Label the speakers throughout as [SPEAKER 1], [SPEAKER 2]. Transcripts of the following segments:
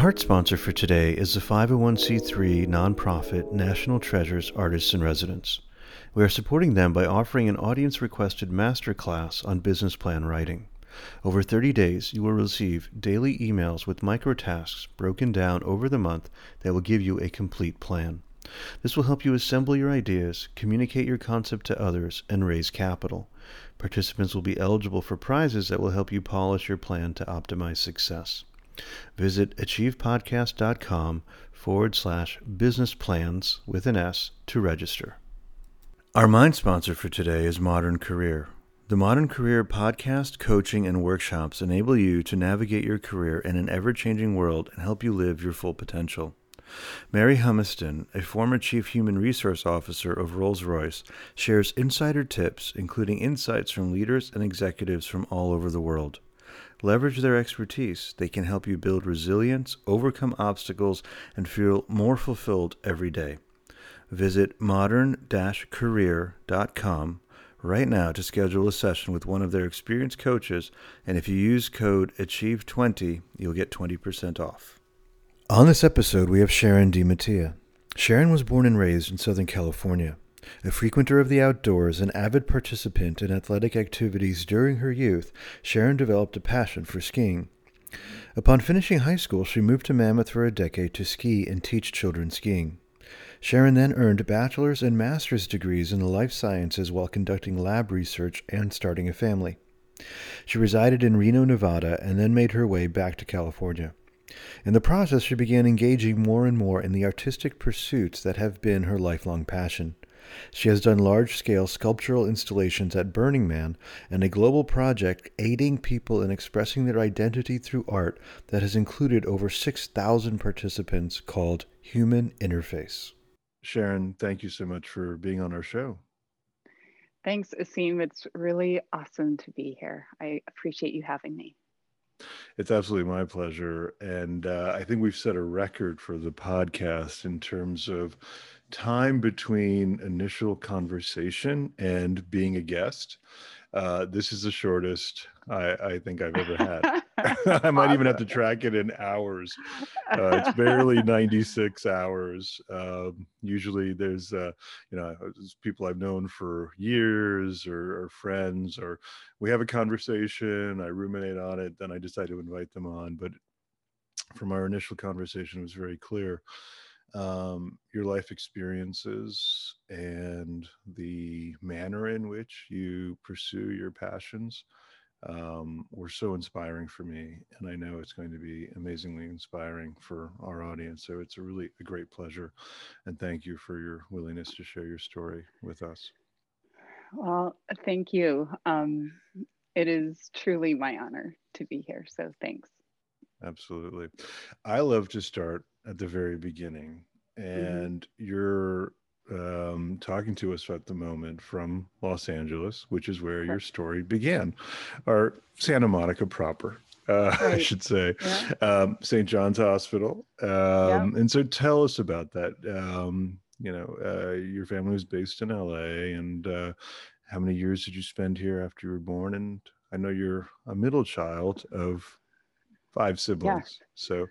[SPEAKER 1] Our heart sponsor for today is the 501c3 nonprofit National Treasures Artists in Residence. We are supporting them by offering an audience requested masterclass on business plan writing. Over 30 days, you will receive daily emails with micro tasks broken down over the month that will give you a complete plan. This will help you assemble your ideas, communicate your concept to others, and raise capital. Participants will be eligible for prizes that will help you polish your plan to optimize success. Visit achievepodcast.com forward slash business plans with an S to register. Our mind sponsor for today is Modern Career. The Modern Career podcast, coaching, and workshops enable you to navigate your career in an ever changing world and help you live your full potential. Mary Humiston, a former Chief Human Resource Officer of Rolls Royce, shares insider tips, including insights from leaders and executives from all over the world. Leverage their expertise. They can help you build resilience, overcome obstacles, and feel more fulfilled every day. Visit modern career.com right now to schedule a session with one of their experienced coaches, and if you use code ACHIEVE20, you'll get 20% off. On this episode, we have Sharon DiMattia. Sharon was born and raised in Southern California. A frequenter of the outdoors and avid participant in athletic activities during her youth, Sharon developed a passion for skiing. Upon finishing high school, she moved to Mammoth for a decade to ski and teach children skiing. Sharon then earned bachelor's and master's degrees in the life sciences while conducting lab research and starting a family. She resided in Reno, Nevada, and then made her way back to California. In the process, she began engaging more and more in the artistic pursuits that have been her lifelong passion. She has done large scale sculptural installations at Burning Man and a global project aiding people in expressing their identity through art that has included over 6,000 participants called Human Interface. Sharon, thank you so much for being on our show.
[SPEAKER 2] Thanks, Asim. It's really awesome to be here. I appreciate you having me.
[SPEAKER 1] It's absolutely my pleasure. And uh, I think we've set a record for the podcast in terms of time between initial conversation and being a guest. Uh, this is the shortest I, I think I've ever had. I might even have to track it in hours. Uh, it's barely 96 hours. Um, usually there's, uh, you know, people I've known for years or, or, friends, or we have a conversation, I ruminate on it, then I decide to invite them on. But from our initial conversation, it was very clear um, your life experiences and the manner in which you pursue your passions um, were so inspiring for me. And I know it's going to be amazingly inspiring for our audience. So it's a really a great pleasure. And thank you for your willingness to share your story with us.
[SPEAKER 2] Well, thank you. Um, it is truly my honor to be here. So thanks.
[SPEAKER 1] Absolutely. I love to start at the very beginning. Mm-hmm. And mm-hmm. you're um, talking to us at the moment from Los Angeles, which is where your story began, or Santa Monica proper. Uh, right. I should say, yeah. um, St. John's Hospital. Um, yeah. And so tell us about that. Um, you know, uh, your family was based in LA, and uh, how many years did you spend here after you were born? And I know you're a middle child of five siblings. Yeah. So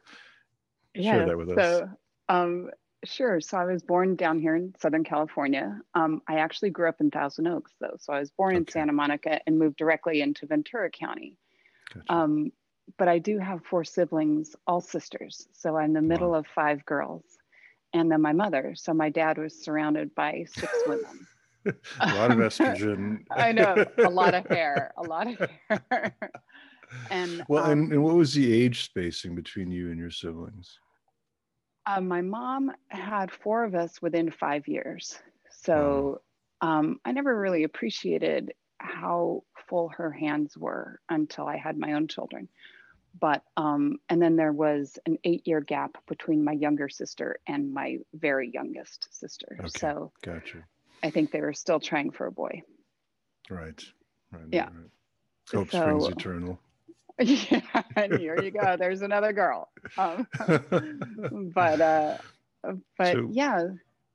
[SPEAKER 1] share that with us.
[SPEAKER 2] So, um, Sure. So I was born down here in Southern California. Um, I actually grew up in Thousand Oaks, though. So I was born okay. in Santa Monica and moved directly into Ventura County. Gotcha. Um, but I do have four siblings, all sisters. So I'm the middle wow. of five girls. And then my mother. So my dad was surrounded by six women.
[SPEAKER 1] a lot of estrogen.
[SPEAKER 2] I know. A lot of hair. A lot of hair.
[SPEAKER 1] and well, um, and, and what was the age spacing between you and your siblings?
[SPEAKER 2] Uh, my mom had four of us within five years. So um, I never really appreciated how full her hands were until I had my own children. But, um, and then there was an eight year gap between my younger sister and my very youngest sister. Okay. So
[SPEAKER 1] gotcha.
[SPEAKER 2] I think they were still trying for a boy.
[SPEAKER 1] Right. right
[SPEAKER 2] yeah.
[SPEAKER 1] Right. Hope so, springs eternal.
[SPEAKER 2] yeah, here you go. There's another girl. Um, but uh, but so, yeah,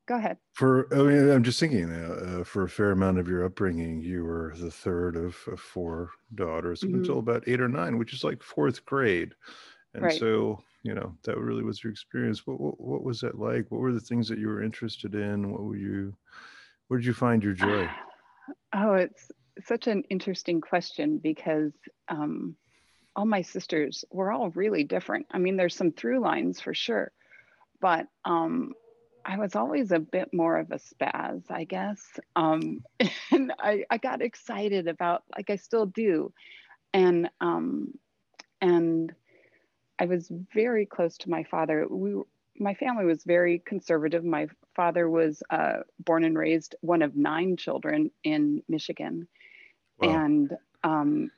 [SPEAKER 2] go ahead.
[SPEAKER 1] For I mean, I'm just thinking uh, uh, for a fair amount of your upbringing, you were the third of, of four daughters mm-hmm. until about eight or nine, which is like fourth grade. And right. so, you know, that really was your experience. What, what, what was that like? What were the things that you were interested in? What were you, where did you find your joy?
[SPEAKER 2] Oh, it's such an interesting question because um, all my sisters were all really different. I mean, there's some through lines for sure, but um, I was always a bit more of a spaz, I guess. Um, and I, I got excited about, like I still do. And, um, and I was very close to my father. We, my family was very conservative. My father was uh, born and raised one of nine children in Michigan. Wow. And, um,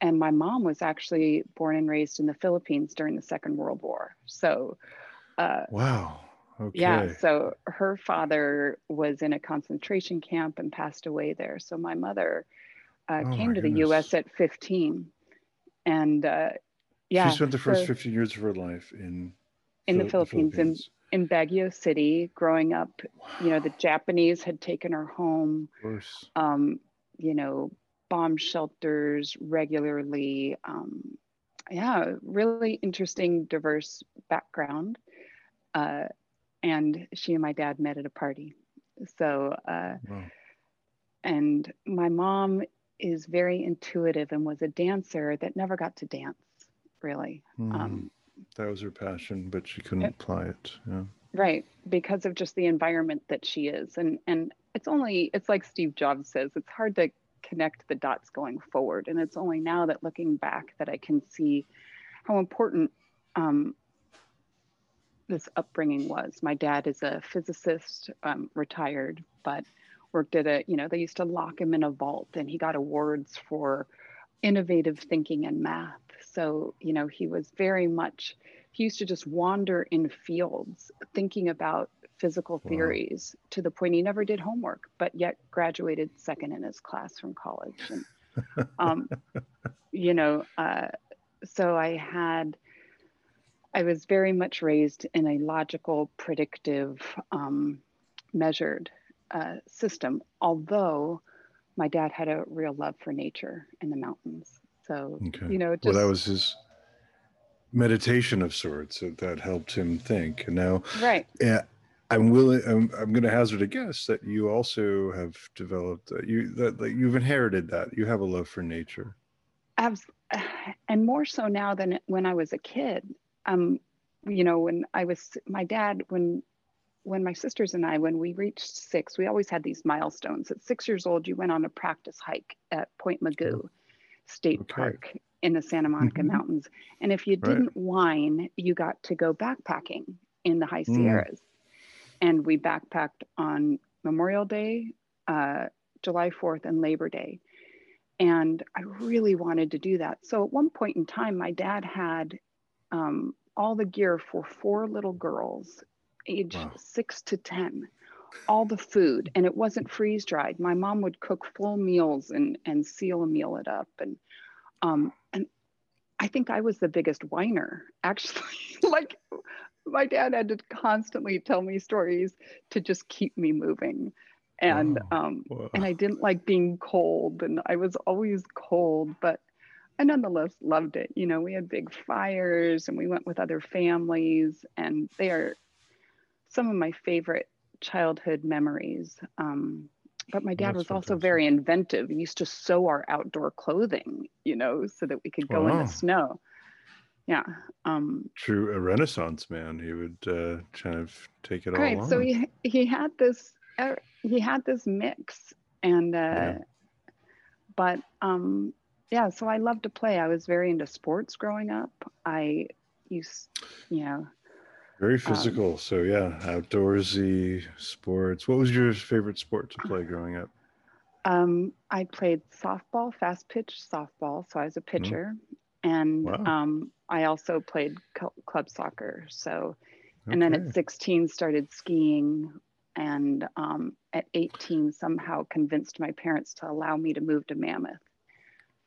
[SPEAKER 2] and my mom was actually born and raised in the Philippines during the Second World War. So,
[SPEAKER 1] uh, wow
[SPEAKER 2] Okay. Yeah. So her father was in a concentration camp and passed away there. So my mother uh, oh came to goodness. the U.S. at 15, and uh, yeah,
[SPEAKER 1] she spent the first so, 15 years of her life in
[SPEAKER 2] in the Philippines, the Philippines. in in Baguio City. Growing up, wow. you know, the Japanese had taken her home.
[SPEAKER 1] Of course.
[SPEAKER 2] Um, you know, bomb shelters regularly. Um, yeah, really interesting, diverse background. Uh, and she and my dad met at a party. So, uh, wow. and my mom is very intuitive and was a dancer that never got to dance, really.
[SPEAKER 1] Mm, um, that was her passion, but she couldn't it, apply it. Yeah.
[SPEAKER 2] Right, because of just the environment that she is, and and it's only it's like Steve Jobs says, it's hard to connect the dots going forward, and it's only now that looking back that I can see how important um, this upbringing was. My dad is a physicist, um, retired, but worked at a, you know, they used to lock him in a vault and he got awards for innovative thinking and math. So, you know, he was very much, he used to just wander in fields thinking about physical theories to the point he never did homework, but yet graduated second in his class from college. And, um, you know, uh, so I had, I was very much raised in a logical, predictive, um, measured uh, system, although my dad had a real love for nature and the mountains. So, okay. you know,
[SPEAKER 1] just, well, that was his meditation of sorts that helped him think. And now,
[SPEAKER 2] right.
[SPEAKER 1] Yeah. I'm willing. I'm, I'm going to hazard a guess that you also have developed uh, you that, that you've inherited that you have a love for nature.
[SPEAKER 2] Abs- and more so now than when I was a kid um, you know, when I was my dad, when when my sisters and I, when we reached six, we always had these milestones. At six years old, you went on a practice hike at Point Mugu State okay. Park in the Santa Monica mm-hmm. Mountains. And if you didn't whine, you got to go backpacking in the High mm. Sierras. Mm. And we backpacked on Memorial Day, uh, July 4th, and Labor Day. And I really wanted to do that. So at one point in time, my dad had um, all the gear for four little girls, age wow. six to 10, all the food, and it wasn't freeze dried. My mom would cook full meals and, and seal a meal it up. And, um, and I think I was the biggest whiner, actually. like, my dad had to constantly tell me stories to just keep me moving and um and i didn't like being cold and i was always cold but I nonetheless loved it. You know, we had big fires and we went with other families, and they are some of my favorite childhood memories. Um, but my dad That's was also very inventive. He used to sew our outdoor clothing, you know, so that we could go wow. in the snow. Yeah. Um,
[SPEAKER 1] True, a Renaissance man. He would uh, kind of take it all.
[SPEAKER 2] Right.
[SPEAKER 1] On.
[SPEAKER 2] So he he had this uh, he had this mix, and uh, yeah. but um, yeah, so I love to play. I was very into sports growing up. I used, you know,
[SPEAKER 1] very um, physical. Um, so yeah, outdoorsy sports. What was your favorite sport to play growing up?
[SPEAKER 2] Um, I played softball, fast pitch softball. So I was a mm-hmm. pitcher, mm. and wow. um, I also played club soccer. So, and okay. then at 16 started skiing, and um, at 18 somehow convinced my parents to allow me to move to Mammoth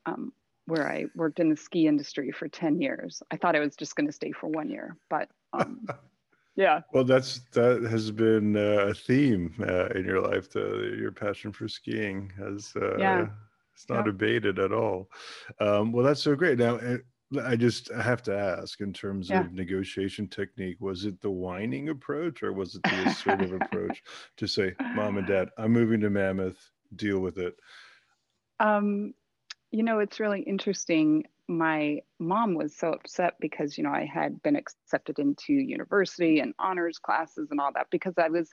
[SPEAKER 2] um, where I worked in the ski industry for 10 years. I thought I was just going to stay for one year, but um, yeah.
[SPEAKER 1] Well, that's that has been uh, a theme uh, in your life. The, your passion for skiing has uh, yeah. it's not yeah. abated at all. Um, well, that's so great. Now, uh, I just I have to ask in terms yeah. of negotiation technique, was it the whining approach or was it the assertive approach to say, Mom and Dad, I'm moving to Mammoth, deal with it?
[SPEAKER 2] Um, you know, it's really interesting. My mom was so upset because, you know, I had been accepted into university and honors classes and all that because I was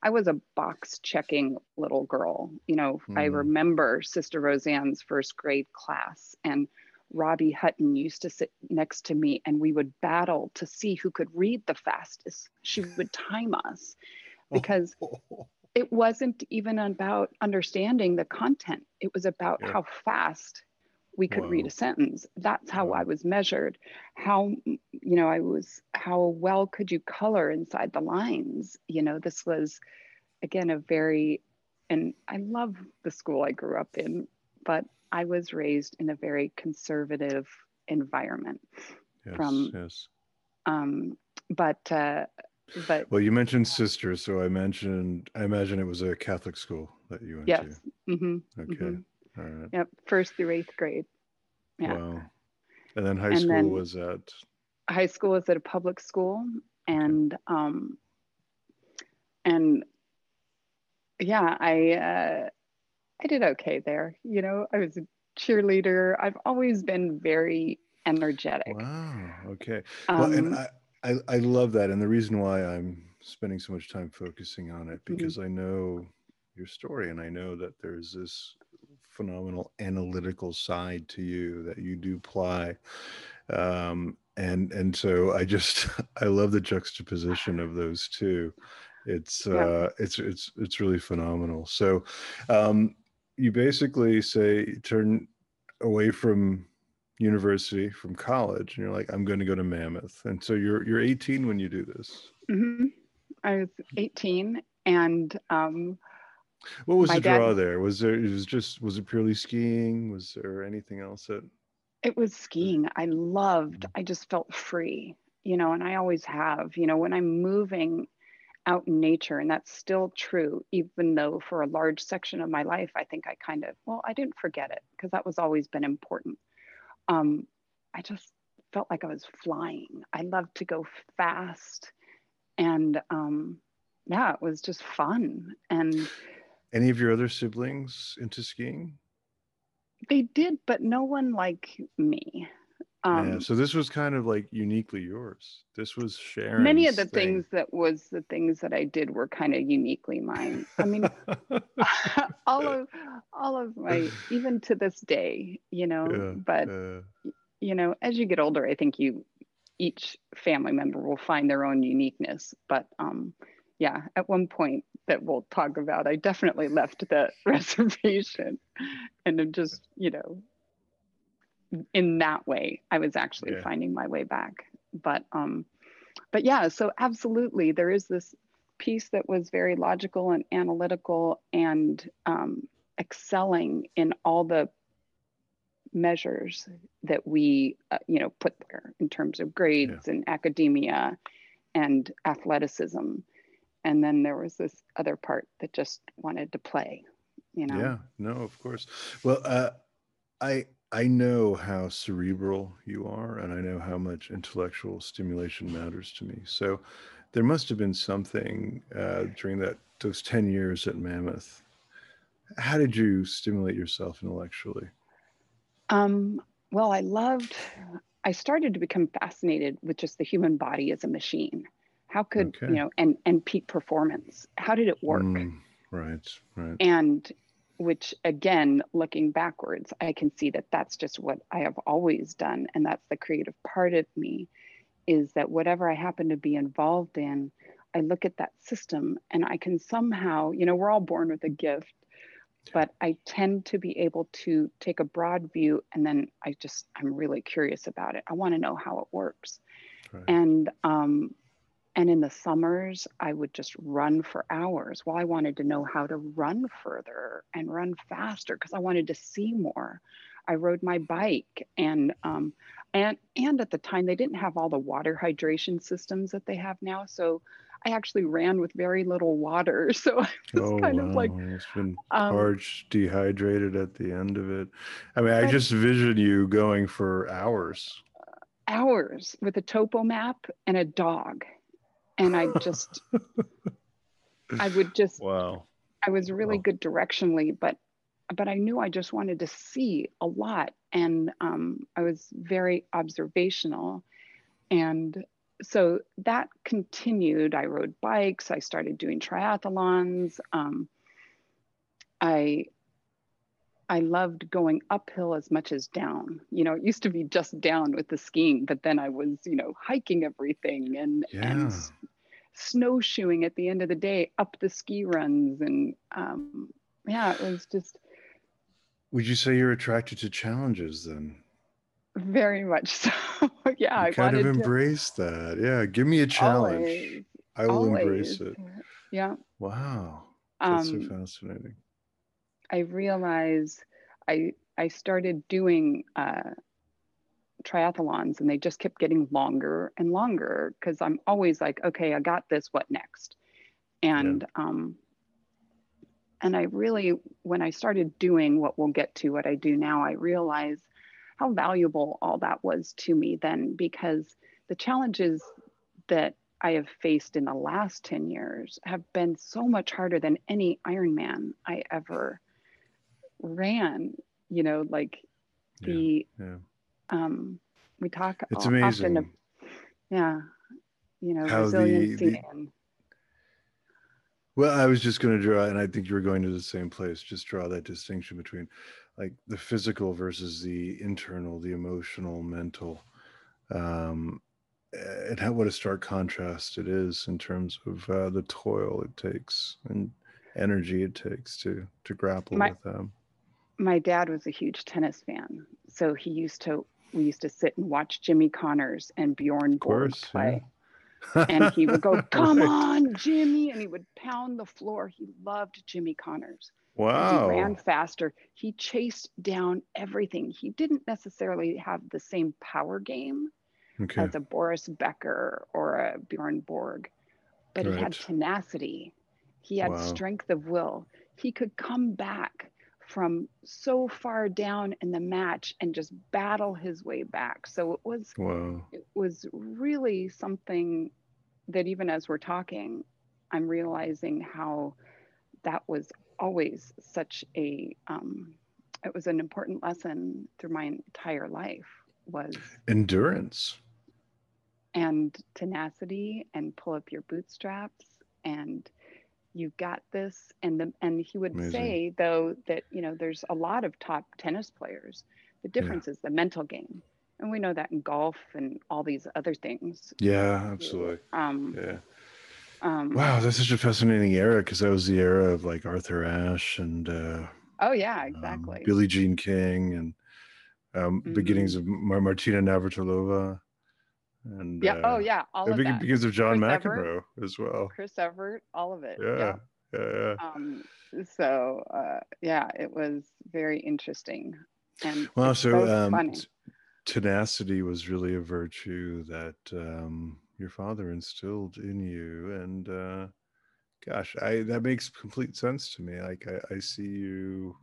[SPEAKER 2] I was a box checking little girl. You know, mm. I remember Sister Roseanne's first grade class and Robbie Hutton used to sit next to me and we would battle to see who could read the fastest. She would time us oh. because it wasn't even about understanding the content, it was about yeah. how fast we could wow. read a sentence. That's how wow. I was measured. How, you know, I was, how well could you color inside the lines? You know, this was, again, a very, and I love the school I grew up in, but I was raised in a very conservative environment.
[SPEAKER 1] Yes, from, yes.
[SPEAKER 2] Um, but uh, but
[SPEAKER 1] well, you mentioned sisters, so I mentioned I imagine it was a Catholic school that you went
[SPEAKER 2] yes.
[SPEAKER 1] to.
[SPEAKER 2] Mm-hmm.
[SPEAKER 1] Okay. Mm-hmm. All right.
[SPEAKER 2] Yep. First through eighth grade.
[SPEAKER 1] Yeah. Wow. And then high and school then was at.
[SPEAKER 2] High school was at a public school, and um, and yeah, I uh, I did okay there. You know, I was a cheerleader. I've always been very energetic.
[SPEAKER 1] Wow. Okay. Um, well, and um, I, I, I love that. And the reason why I'm spending so much time focusing on it, mm-hmm. because mm-hmm. I know your story and I know that there's this phenomenal analytical side to you that you do apply. Um, and, and so I just, I love the juxtaposition of those two it's yeah. uh it's it's it's really phenomenal so um you basically say turn away from university from college and you're like i'm going to go to mammoth. And so you're you're 18 when you do this.
[SPEAKER 2] Mm-hmm. i was 18 and um
[SPEAKER 1] what was the draw dad, there? Was there it was just was it purely skiing? Was there anything else that
[SPEAKER 2] it was skiing. I loved mm. i just felt free you know and i always have. You know when i'm moving out in nature. And that's still true, even though for a large section of my life, I think I kind of, well, I didn't forget it because that was always been important. Um, I just felt like I was flying. I loved to go fast. And um, yeah, it was just fun. And
[SPEAKER 1] any of your other siblings into skiing?
[SPEAKER 2] They did, but no one like me.
[SPEAKER 1] Um, yeah, so this was kind of like uniquely yours. This was sharing.
[SPEAKER 2] Many of the thing. things that was the things that I did were kind of uniquely mine. I mean, all of all of my even to this day, you know. Yeah, but yeah. you know, as you get older, I think you each family member will find their own uniqueness. But um, yeah, at one point that we'll talk about, I definitely left the reservation and I'm just you know in that way i was actually yeah. finding my way back but um but yeah so absolutely there is this piece that was very logical and analytical and um, excelling in all the measures that we uh, you know put there in terms of grades yeah. and academia and athleticism and then there was this other part that just wanted to play you know
[SPEAKER 1] yeah no of course well uh, i I know how cerebral you are, and I know how much intellectual stimulation matters to me. So there must have been something uh, during that those 10 years at Mammoth. How did you stimulate yourself intellectually?
[SPEAKER 2] Um, well, I loved, I started to become fascinated with just the human body as a machine. How could, okay. you know, and, and peak performance, how did it work? Mm,
[SPEAKER 1] right, right.
[SPEAKER 2] And which again looking backwards i can see that that's just what i have always done and that's the creative part of me is that whatever i happen to be involved in i look at that system and i can somehow you know we're all born with a gift but i tend to be able to take a broad view and then i just i'm really curious about it. I want to know how it works. Right. and um, and in the summers, I would just run for hours. Well, I wanted to know how to run further and run faster because I wanted to see more. I rode my bike and um, and and at the time they didn't have all the water hydration systems that they have now. So I actually ran with very little water. So I was oh, kind wow. of like
[SPEAKER 1] it's been um, parched, dehydrated at the end of it. I mean, I just vision you going for hours.
[SPEAKER 2] hours with a topo map and a dog. And I just, I would just,
[SPEAKER 1] wow.
[SPEAKER 2] I was really wow. good directionally, but, but I knew I just wanted to see a lot. And um, I was very observational. And so that continued. I rode bikes. I started doing triathlons. Um, I I loved going uphill as much as down. You know, it used to be just down with the skiing, but then I was, you know, hiking everything and yeah. and snowshoeing at the end of the day up the ski runs and um, yeah, it was just.
[SPEAKER 1] Would you say you're attracted to challenges then?
[SPEAKER 2] Very much so. yeah,
[SPEAKER 1] you I kind of embrace to... that. Yeah, give me a challenge. Always, I will always. embrace it.
[SPEAKER 2] Yeah.
[SPEAKER 1] Wow, that's um, so fascinating.
[SPEAKER 2] I realized I I started doing uh, triathlons and they just kept getting longer and longer because I'm always like, okay, I got this. What next? And yeah. um, and I really, when I started doing what we'll get to, what I do now, I realized how valuable all that was to me then because the challenges that I have faced in the last 10 years have been so much harder than any Ironman I ever ran, you know, like the, yeah, yeah. um, we talk
[SPEAKER 1] it's amazing. Often,
[SPEAKER 2] yeah, you know, How resiliency the, the, and,
[SPEAKER 1] well, I was just going to draw, and I think you were going to the same place. Just draw that distinction between like the physical versus the internal, the emotional, mental, um, and how what a stark contrast it is in terms of uh, the toil it takes and energy it takes to to grapple my, with them
[SPEAKER 2] my dad was a huge tennis fan, so he used to we used to sit and watch Jimmy Connors and Bjorn Borg play. Yeah. and he would go, "Come right. on, Jimmy!" and he would pound the floor. He loved Jimmy Connors.
[SPEAKER 1] Wow!
[SPEAKER 2] He ran faster. He chased down everything. He didn't necessarily have the same power game okay. as a Boris Becker or a Bjorn Borg, but right. he had tenacity. He had wow. strength of will. He could come back from so far down in the match and just battle his way back. So it was wow. it was really something that even as we're talking, I'm realizing how that was always such a um, it was an important lesson through my entire life was
[SPEAKER 1] endurance
[SPEAKER 2] and tenacity and pull up your bootstraps and you got this and the and he would Amazing. say though that you know there's a lot of top tennis players. The difference yeah. is the mental game. And we know that in golf and all these other things.
[SPEAKER 1] Yeah absolutely. Um yeah. um, wow that's such a fascinating era because that was the era of like arthur ashe and uh
[SPEAKER 2] oh yeah um, exactly.
[SPEAKER 1] Um, billie jean king and um mm-hmm. beginnings of Mar- martina navratilova and
[SPEAKER 2] yeah, oh, uh, oh yeah, all of that
[SPEAKER 1] because of John Chris McEnroe as well.
[SPEAKER 2] Chris Evert, all of it.
[SPEAKER 1] Yeah, yeah, yeah. yeah.
[SPEAKER 2] Um, so uh, yeah, it was very interesting and
[SPEAKER 1] well, so um, tenacity was really a virtue that um, your father instilled in you, and uh, gosh, I that makes complete sense to me. Like I, I see you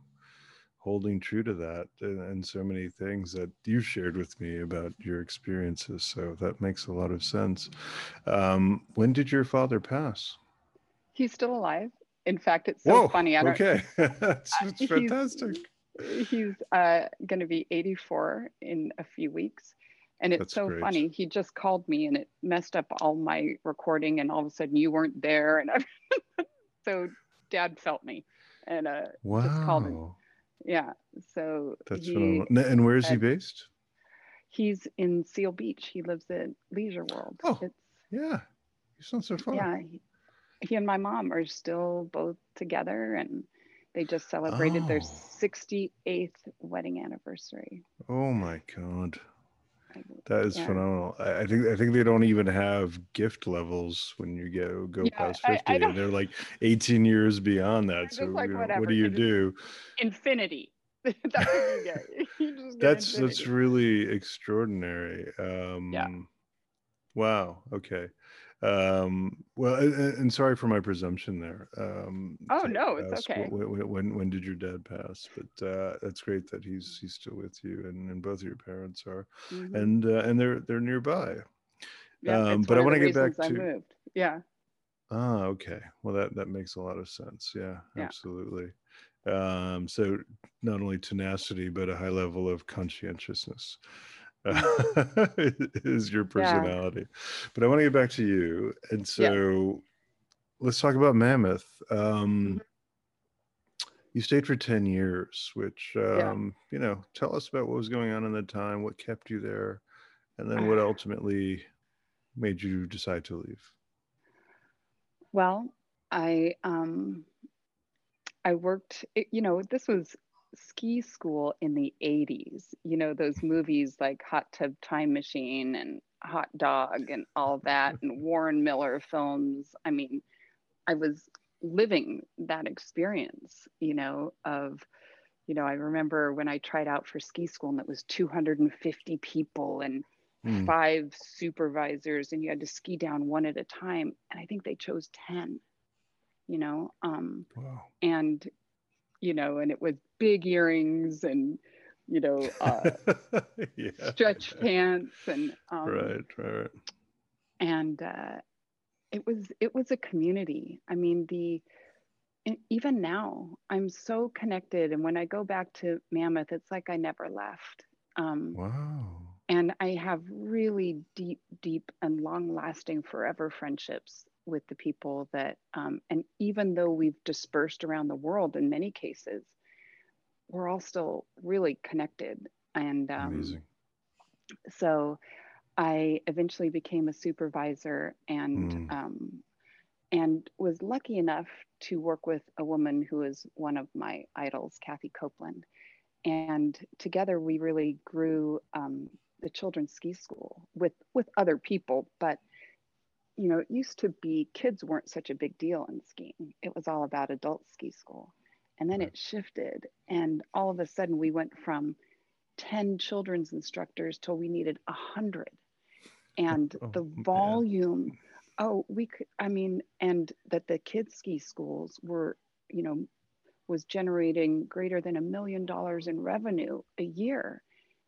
[SPEAKER 1] holding true to that and, and, so many things that you shared with me about your experiences. So that makes a lot of sense. Um, when did your father pass?
[SPEAKER 2] He's still alive. In fact, it's so
[SPEAKER 1] Whoa,
[SPEAKER 2] funny. I
[SPEAKER 1] don't, okay, it's, it's fantastic.
[SPEAKER 2] He's, he's uh, going to be 84 in a few weeks. And it's That's so great. funny. He just called me and it messed up all my recording, and all of a sudden you weren't there. And so dad felt me and uh, wow. just called me yeah. So
[SPEAKER 1] that's he. And where is he based?
[SPEAKER 2] He's in Seal Beach. He lives at Leisure World.
[SPEAKER 1] Oh, it's, yeah. He's not so far.
[SPEAKER 2] Yeah. He, he, and my mom are still both together and they just celebrated oh. their 68th wedding anniversary.
[SPEAKER 1] Oh my God. That is yeah. phenomenal. I, think I think they don't even have gift levels when you go go yeah, past fifty, I, I and they're like eighteen years beyond that. So like, you know, what do you do?
[SPEAKER 2] Infinity. that's what you get. You
[SPEAKER 1] get that's infinity. that's really extraordinary. Um, yeah. Wow. Okay. Um, well, and, sorry for my presumption there. Um,
[SPEAKER 2] oh no, it's okay.
[SPEAKER 1] When, when, when did your dad pass? But uh, that's great that he's he's still with you, and, and both of your parents are, mm-hmm. and uh, and they're they're nearby.
[SPEAKER 2] Yeah, um, but I want to get back to. I moved. Yeah.
[SPEAKER 1] Ah, okay. Well, that that makes a lot of sense. Yeah, yeah. absolutely. Um, so not only tenacity, but a high level of conscientiousness. is your personality. Yeah. But I want to get back to you. And so yeah. let's talk about Mammoth. Um, mm-hmm. You stayed for 10 years, which, um, yeah. you know, tell us about what was going on in the time, what kept you there, and then what ultimately made you decide to leave.
[SPEAKER 2] Well, I, um, I worked, you know, this was ski school in the 80s you know those movies like hot tub time machine and hot dog and all that and warren miller films i mean i was living that experience you know of you know i remember when i tried out for ski school and it was 250 people and mm. five supervisors and you had to ski down one at a time and i think they chose 10 you know um wow. and you know, and it was big earrings and, you know, uh, yeah. stretch pants and
[SPEAKER 1] um, right, right,
[SPEAKER 2] and uh, it was it was a community. I mean, the even now I'm so connected, and when I go back to Mammoth, it's like I never left.
[SPEAKER 1] Um, wow.
[SPEAKER 2] And I have really deep, deep, and long-lasting, forever friendships with the people that, um, and even though we've dispersed around the world in many cases, we're all still really connected. And um, Amazing. so I eventually became a supervisor and mm. um, and was lucky enough to work with a woman who is one of my idols, Kathy Copeland. And together we really grew um, the children's ski school with with other people, but you know, it used to be kids weren't such a big deal in skiing. It was all about adult ski school. And then it shifted. And all of a sudden, we went from 10 children's instructors till we needed 100. And oh, the volume, man. oh, we could, I mean, and that the kids' ski schools were, you know, was generating greater than a million dollars in revenue a year.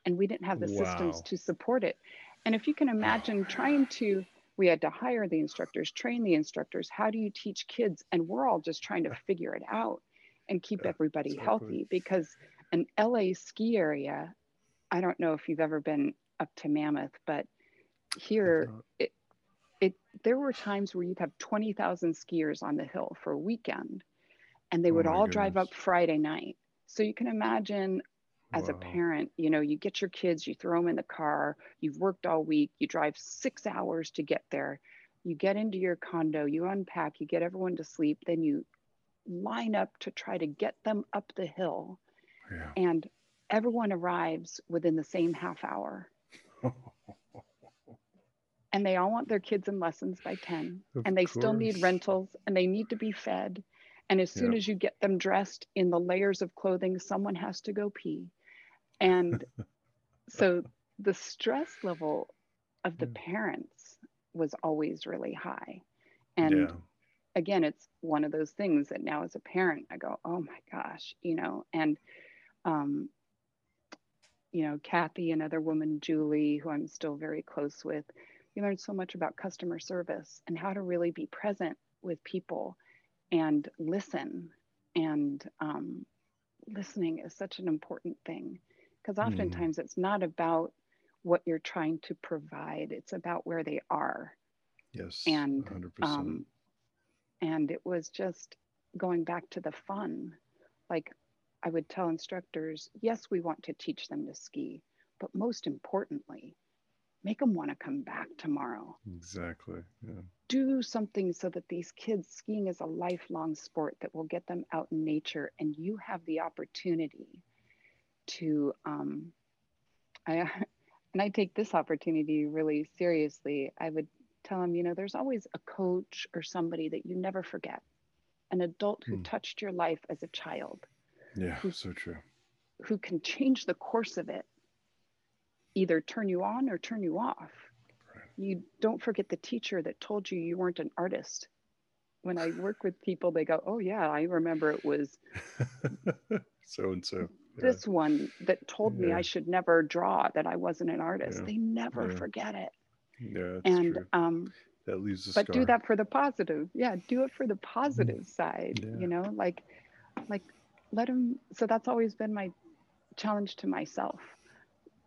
[SPEAKER 2] And we didn't have the wow. systems to support it. And if you can imagine trying to, we had to hire the instructors, train the instructors. How do you teach kids? And we're all just trying to figure it out and keep yeah, everybody healthy because an LA ski area, I don't know if you've ever been up to Mammoth, but here it, it there were times where you'd have 20,000 skiers on the hill for a weekend and they oh would all goodness. drive up Friday night. So you can imagine as wow. a parent you know you get your kids you throw them in the car you've worked all week you drive six hours to get there. You get into your condo you unpack you get everyone to sleep then you line up to try to get them up the hill. Yeah. and everyone arrives within the same half hour. And they all want their kids in lessons by 10 of and they course. still need rentals and they need to be fed. And as soon as you get them dressed in the layers of clothing someone has to go pee and so the stress level of the parents was always really high. And yeah. again, it's one of those things that now as a parent, I go, oh my gosh, you know, and, um, you know, Kathy, another woman, Julie, who I'm still very close with, we learned so much about customer service and how to really be present with people and listen. And um, listening is such an important thing because mm-hmm. oftentimes mm. it's not about what you're trying to provide it's about where they are
[SPEAKER 1] yes
[SPEAKER 2] and 100%. Um, and it was just going back to the fun like i would tell instructors yes we want to teach them to ski but most importantly make them want to come back tomorrow
[SPEAKER 1] exactly yeah.
[SPEAKER 2] do something so that these kids skiing is a lifelong sport that will get them out in nature and you have the opportunity to um, I and I take this opportunity really seriously. I would tell them, you know, there's always a coach or somebody that you never forget, an adult who hmm. touched your life as a child.
[SPEAKER 1] Yeah, who, so true.
[SPEAKER 2] Who can change the course of it, either turn you on or turn you off. Right. you don't forget the teacher that told you you weren't an artist. When I work with people, they go, "Oh yeah, I remember it was
[SPEAKER 1] so and so."
[SPEAKER 2] This one that told yeah. me I should never draw, that I wasn't an artist. Yeah. They never yeah. forget it.
[SPEAKER 1] Yeah,
[SPEAKER 2] and
[SPEAKER 1] true.
[SPEAKER 2] um,
[SPEAKER 1] that leaves a
[SPEAKER 2] but
[SPEAKER 1] scar.
[SPEAKER 2] do that for the positive. Yeah, do it for the positive mm. side. You know, like, like let them. So that's always been my challenge to myself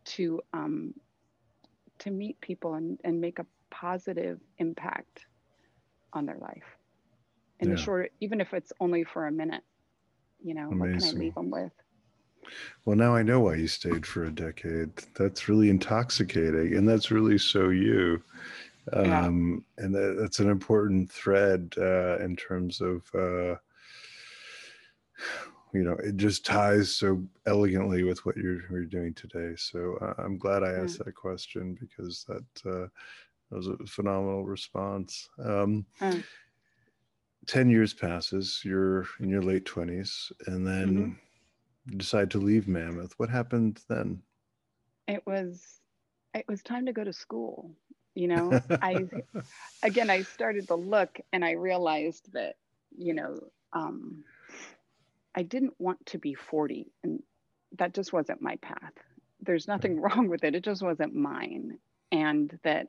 [SPEAKER 2] to um, to meet people and, and make a positive impact on their life in yeah. the short even if it's only for a minute you know Amazing. what can i leave them with
[SPEAKER 1] well now i know why you stayed for a decade. That's really intoxicating and that's really so you. Um, yeah. and that, that's an important thread uh, in terms of uh, you know it just ties so elegantly with what you're, you're doing today. So uh, i'm glad i asked that question because that uh, was a phenomenal response. Um, 10 years passes you're in your late 20s and then mm-hmm. Decide to leave mammoth what happened then
[SPEAKER 2] it was it was time to go to school you know i again i started to look and i realized that you know um, I didn't want to be 40, and that just wasn't my path. There's nothing wrong with it. It just wasn't mine. And that,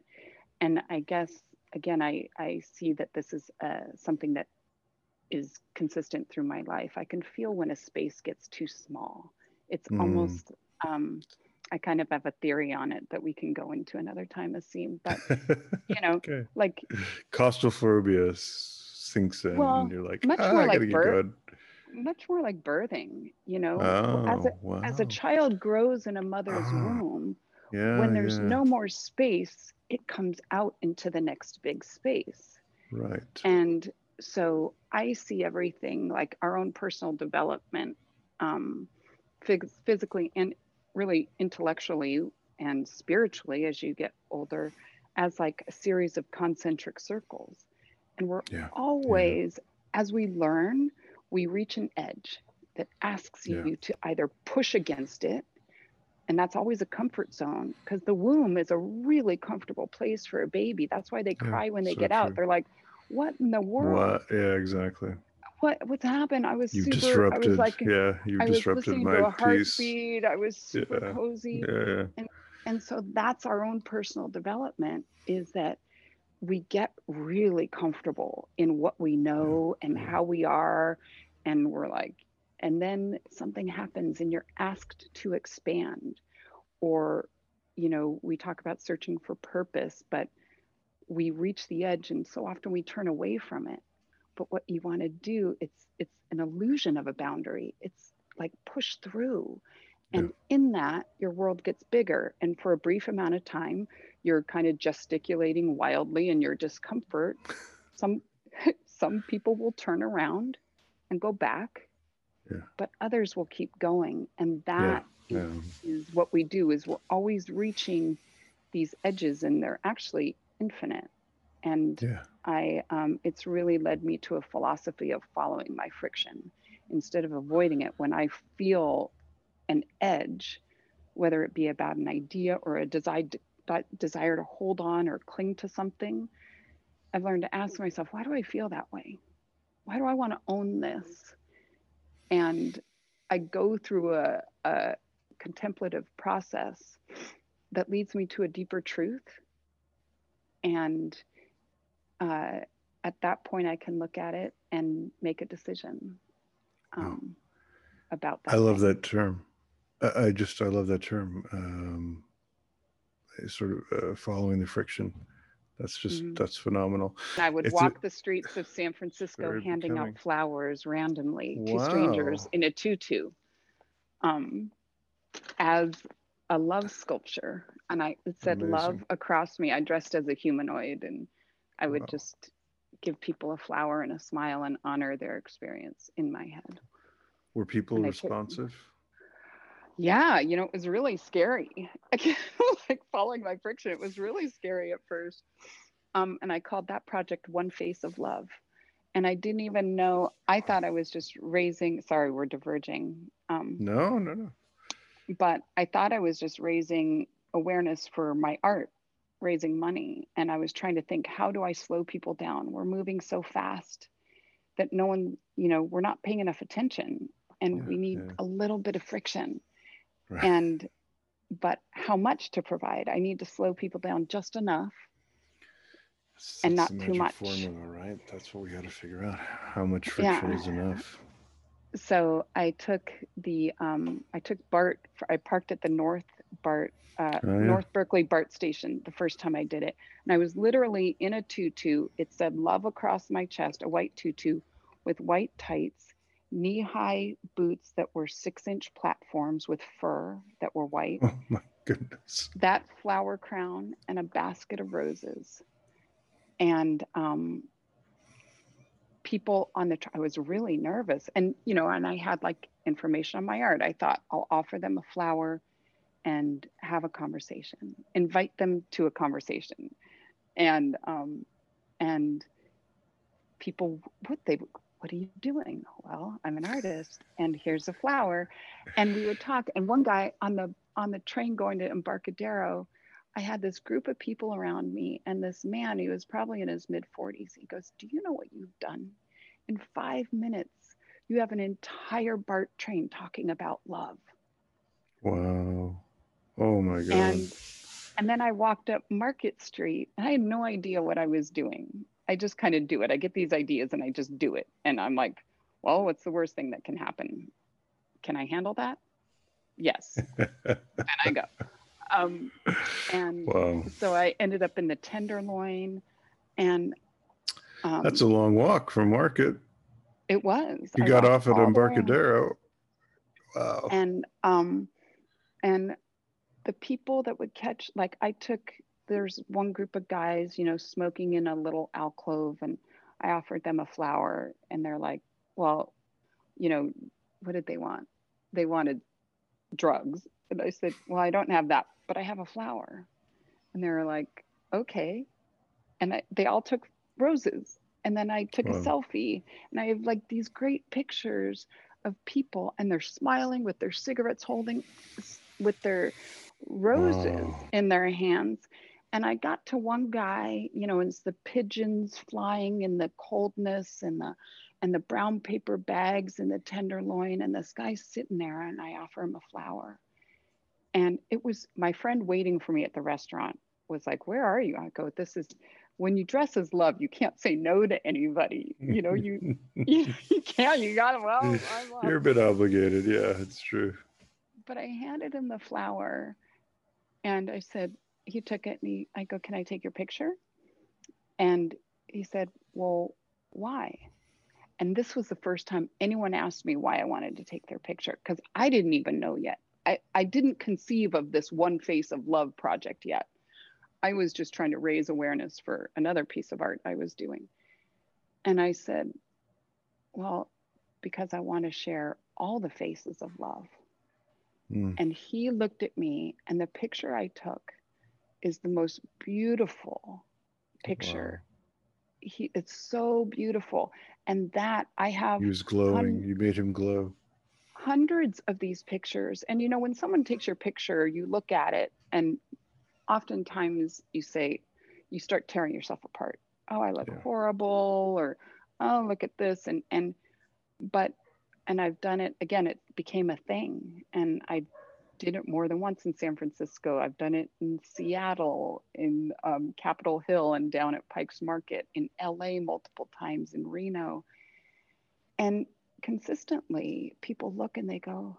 [SPEAKER 2] and I guess, again, I, I see that this is uh, something that is consistent through my life. I can feel when a space gets too small. It's mm. almost, um, I kind of have a theory on it that we can go into another time, Asim. But, you know, okay. like
[SPEAKER 1] claustrophobia sinks in well, and you're like,
[SPEAKER 2] much
[SPEAKER 1] ah,
[SPEAKER 2] more like birth much more like birthing you know
[SPEAKER 1] oh,
[SPEAKER 2] as, a,
[SPEAKER 1] wow.
[SPEAKER 2] as a child grows in a mother's oh, womb
[SPEAKER 1] yeah,
[SPEAKER 2] when there's
[SPEAKER 1] yeah.
[SPEAKER 2] no more space it comes out into the next big space
[SPEAKER 1] right
[SPEAKER 2] and so i see everything like our own personal development um, phys- physically and really intellectually and spiritually as you get older as like a series of concentric circles and we're yeah, always as we learn we reach an edge that asks you yeah. to either push against it and that's always a comfort zone because the womb is a really comfortable place for a baby that's why they cry yeah, when they so get true. out they're like what in the world?
[SPEAKER 1] What? Yeah exactly.
[SPEAKER 2] What what's happened? I was
[SPEAKER 1] you've
[SPEAKER 2] super
[SPEAKER 1] disrupted
[SPEAKER 2] i was like
[SPEAKER 1] yeah you've disrupted my
[SPEAKER 2] to a
[SPEAKER 1] heartbeat
[SPEAKER 2] i was super
[SPEAKER 1] yeah.
[SPEAKER 2] cozy.
[SPEAKER 1] yeah, yeah.
[SPEAKER 2] and and so that's our own personal development is that we get really comfortable in what we mm-hmm, know and mm-hmm. how we are and we're like and then something happens and you're asked to expand or you know we talk about searching for purpose but we reach the edge and so often we turn away from it but what you want to do it's it's an illusion of a boundary it's like push through and yeah. in that your world gets bigger and for a brief amount of time you're kind of gesticulating wildly in your discomfort some some people will turn around and go back
[SPEAKER 1] yeah.
[SPEAKER 2] but others will keep going and that yeah. Yeah. is what we do is we're always reaching these edges and they're actually infinite and i um, it's really led me to a philosophy of following my friction instead of avoiding it when i feel an edge whether it be about an idea or a desire desire to hold on or cling to something i've learned to ask myself why do i feel that way why do I want to own this? And I go through a, a contemplative process that leads me to a deeper truth. And uh, at that point, I can look at it and make a decision um, about that.
[SPEAKER 1] I love thing. that term. I, I, just, I love that term. Um, sort of uh, following the friction. That's just mm. that's phenomenal.
[SPEAKER 2] I would it's walk a, the streets of San Francisco handing becoming. out flowers randomly wow. to strangers in a tutu, um, as a love sculpture, and I it said Amazing. love across me. I dressed as a humanoid, and I would wow. just give people a flower and a smile and honor their experience in my head.
[SPEAKER 1] Were people and responsive?
[SPEAKER 2] yeah you know it was really scary like following my friction it was really scary at first um, and i called that project one face of love and i didn't even know i thought i was just raising sorry we're diverging um,
[SPEAKER 1] no no no
[SPEAKER 2] but i thought i was just raising awareness for my art raising money and I was trying to think, how do I slow people down? We're moving so fast that no one, you know, we're not paying enough attention and yeah, we need yeah. a little bit of friction. Right. And, but how much to provide? I need to slow people down just enough
[SPEAKER 1] and not too much. Formula, right? That's what we got to figure out. How much friction yeah. is enough?
[SPEAKER 2] So I took the um, I took BART. I parked at the North BART uh, oh, yeah. North Berkeley BART station the first time I did it. And I was literally in a tutu. It said love across my chest, a white tutu with white tights, knee high boots that were six inch platforms with fur that were white.
[SPEAKER 1] Oh my goodness.
[SPEAKER 2] That flower crown and a basket of roses. And um, people on the, I was really nervous. And, you know, and I had like information on my art. I thought I'll offer them a flower and have a conversation invite them to a conversation and um, and people what they what are you doing well i'm an artist and here's a flower and we would talk and one guy on the on the train going to embarcadero i had this group of people around me and this man he was probably in his mid 40s he goes do you know what you've done in five minutes you have an entire bart train talking about love
[SPEAKER 1] wow Oh my God.
[SPEAKER 2] And, and then I walked up Market Street and I had no idea what I was doing. I just kind of do it. I get these ideas and I just do it. And I'm like, well, what's the worst thing that can happen? Can I handle that? Yes. and I go. Um, and wow. so I ended up in the Tenderloin and
[SPEAKER 1] um, that's a long walk from market.
[SPEAKER 2] It was.
[SPEAKER 1] You I got off at Embarcadero. Wow.
[SPEAKER 2] And um and the people that would catch like i took there's one group of guys you know smoking in a little alcove and i offered them a flower and they're like well you know what did they want they wanted drugs and i said well i don't have that but i have a flower and they were like okay and I, they all took roses and then i took wow. a selfie and i have like these great pictures of people and they're smiling with their cigarettes holding with their roses oh. in their hands. And I got to one guy, you know, it's the pigeons flying in the coldness and the and the brown paper bags and the tenderloin and this guy's sitting there and I offer him a flower. And it was my friend waiting for me at the restaurant was like, Where are you? I go, This is when you dress as love, you can't say no to anybody. You know, you you, you can't, you gotta well,
[SPEAKER 1] you're a bit obligated, yeah, it's true.
[SPEAKER 2] But I handed him the flower and I said, he took it and he, I go, can I take your picture? And he said, well, why? And this was the first time anyone asked me why I wanted to take their picture because I didn't even know yet. I, I didn't conceive of this one face of love project yet. I was just trying to raise awareness for another piece of art I was doing. And I said, well, because I want to share all the faces of love. Mm. And he looked at me, and the picture I took is the most beautiful picture. Wow. He, it's so beautiful. And that I have.
[SPEAKER 1] He was glowing. Hun- you made him glow.
[SPEAKER 2] Hundreds of these pictures. And you know, when someone takes your picture, you look at it, and oftentimes you say, you start tearing yourself apart. Oh, I look yeah. horrible, or oh, look at this. And, and, but and I've done it again, it became a thing. And I did it more than once in San Francisco. I've done it in Seattle, in um, Capitol Hill, and down at Pike's Market, in LA multiple times, in Reno. And consistently, people look and they go,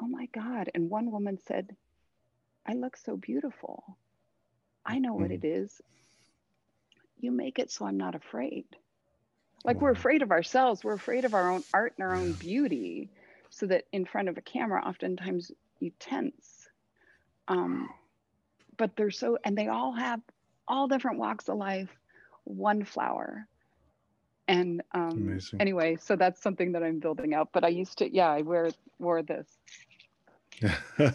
[SPEAKER 2] Oh my God. And one woman said, I look so beautiful. I know what it is. You make it so I'm not afraid. Like we're afraid of ourselves, we're afraid of our own art and our own beauty, so that in front of a camera, oftentimes you tense. Um, but they're so, and they all have all different walks of life, one flower. And um, anyway, so that's something that I'm building out. But I used to, yeah, I wear wore this. and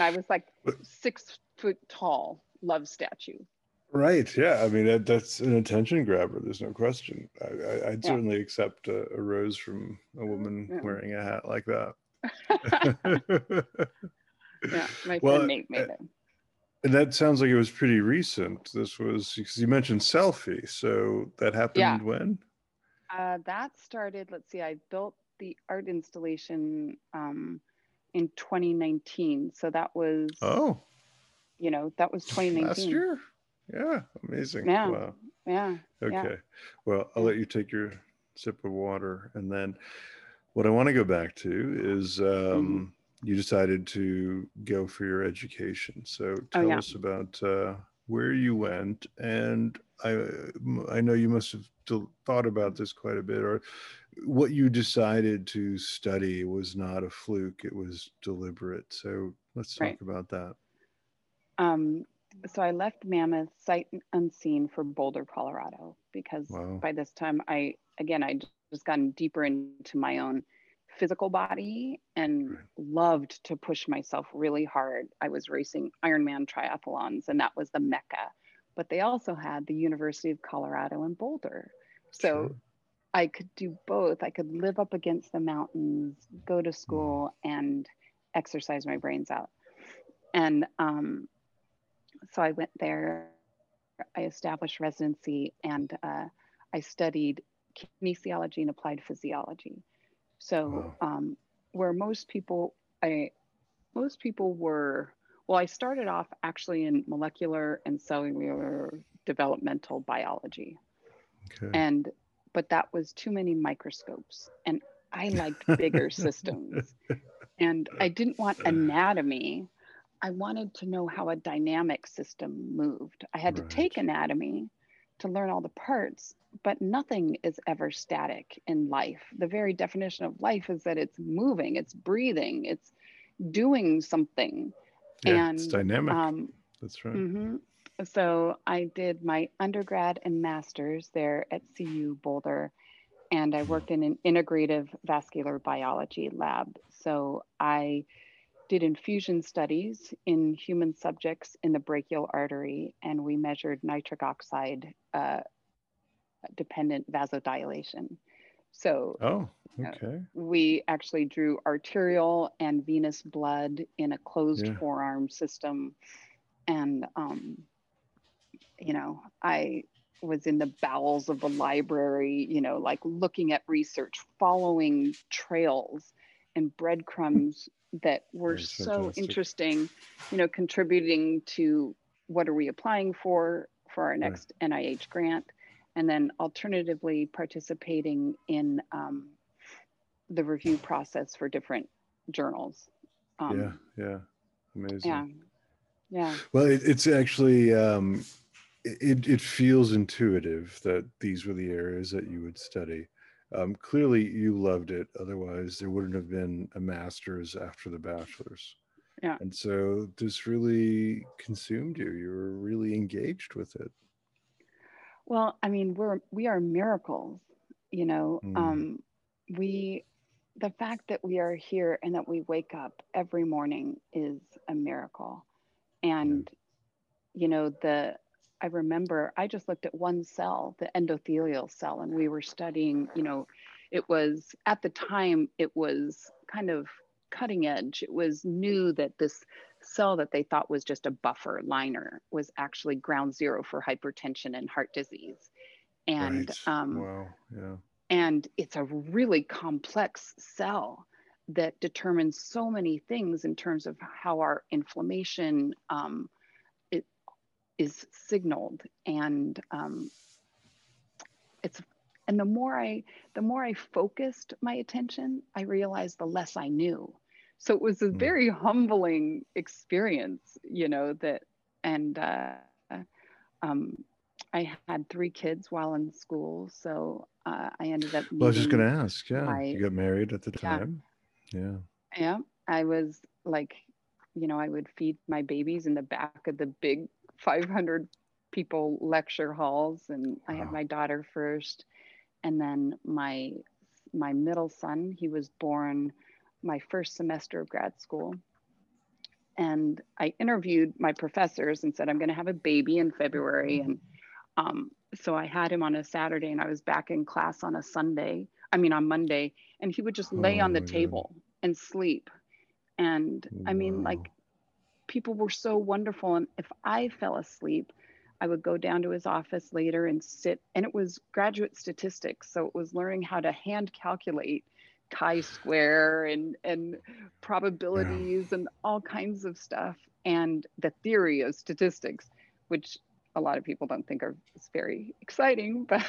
[SPEAKER 2] I was like six foot tall love statue.
[SPEAKER 1] Right. Yeah. I mean, that, that's an attention grabber. There's no question. I, would yeah. certainly accept a, a, rose from a woman yeah. wearing a hat like that.
[SPEAKER 2] yeah. My well, friend Nate made uh, it.
[SPEAKER 1] And that sounds like it was pretty recent. This was because you mentioned selfie. So that happened yeah. when?
[SPEAKER 2] Uh, that started, let's see, I built the art installation um, in 2019. So that was,
[SPEAKER 1] oh,
[SPEAKER 2] you know, that was 2019.
[SPEAKER 1] Last year? Yeah, amazing.
[SPEAKER 2] Yeah.
[SPEAKER 1] Wow.
[SPEAKER 2] Yeah.
[SPEAKER 1] Okay.
[SPEAKER 2] Yeah.
[SPEAKER 1] Well, I'll let you take your sip of water. And then what I want to go back to is um, mm-hmm. You decided to go for your education. So oh, tell oh, yeah. us about uh, where you went. And I, I know you must have thought about this quite a bit, or what you decided to study was not a fluke, it was deliberate. So let's talk right. about that.
[SPEAKER 2] Um, so I left Mammoth sight unseen for Boulder, Colorado, because wow. by this time I, again, I just gotten deeper into my own physical body and loved to push myself really hard. I was racing Ironman triathlons, and that was the mecca. But they also had the University of Colorado in Boulder. So sure. I could do both. I could live up against the mountains, go to school, mm. and exercise my brains out. And um, so I went there. I established residency and uh, I studied kinesiology and applied physiology. So um, where most people, I most people were well, I started off actually in molecular and cellular developmental biology. Okay. And but that was too many microscopes and I liked bigger systems. And I didn't want anatomy. I wanted to know how a dynamic system moved. I had right. to take anatomy to learn all the parts, but nothing is ever static in life. The very definition of life is that it's moving, it's breathing, it's doing something.
[SPEAKER 1] Yeah, and it's dynamic. Um, That's right.
[SPEAKER 2] Mm-hmm. So I did my undergrad and master's there at CU Boulder, and I worked in an integrative vascular biology lab. So I did infusion studies in human subjects in the brachial artery, and we measured nitric oxide uh, dependent vasodilation. So,
[SPEAKER 1] oh, okay.
[SPEAKER 2] we actually drew arterial and venous blood in a closed yeah. forearm system. And, um, you know, I was in the bowels of the library, you know, like looking at research, following trails and breadcrumbs that were so fantastic. interesting, you know, contributing to what are we applying for for our next right. NIH grant and then alternatively participating in um, the review process for different journals.
[SPEAKER 1] Um, yeah, yeah, amazing.
[SPEAKER 2] Yeah, yeah.
[SPEAKER 1] Well, it, it's actually um, it it feels intuitive that these were the areas that you would study. Um, clearly, you loved it. Otherwise, there wouldn't have been a master's after the bachelor's.
[SPEAKER 2] Yeah.
[SPEAKER 1] And so this really consumed you. You were really engaged with it.
[SPEAKER 2] Well, I mean, we're we are miracles, you know. Mm. Um, we the fact that we are here and that we wake up every morning is a miracle. And you know, the I remember I just looked at one cell, the endothelial cell, and we were studying, you know, it was at the time it was kind of cutting edge. It was new that this cell that they thought was just a buffer liner was actually ground zero for hypertension and heart disease. And
[SPEAKER 1] right. um, wow, yeah.
[SPEAKER 2] And it's a really complex cell that determines so many things in terms of how our inflammation um, is signaled, and um, it's and the more I the more I focused my attention, I realized the less I knew. So it was a hmm. very humbling experience you know that and uh, um, i had three kids while in school. So uh, i ended up
[SPEAKER 1] well i was just going to ask yeah my, you got married at the time. Yeah. yeah.
[SPEAKER 2] Yeah i was like you know i would feed my babies in the back of the big 500 people lecture halls and i had my daughter first and then my my middle son he was born my first semester of grad school. And I interviewed my professors and said, I'm going to have a baby in February. And um, so I had him on a Saturday and I was back in class on a Sunday, I mean, on Monday. And he would just lay oh, on the table and sleep. And I mean, like people were so wonderful. And if I fell asleep, I would go down to his office later and sit, and it was graduate statistics. So it was learning how to hand calculate chi-square and, and probabilities yeah. and all kinds of stuff, and the theory of statistics, which a lot of people don't think are very exciting, but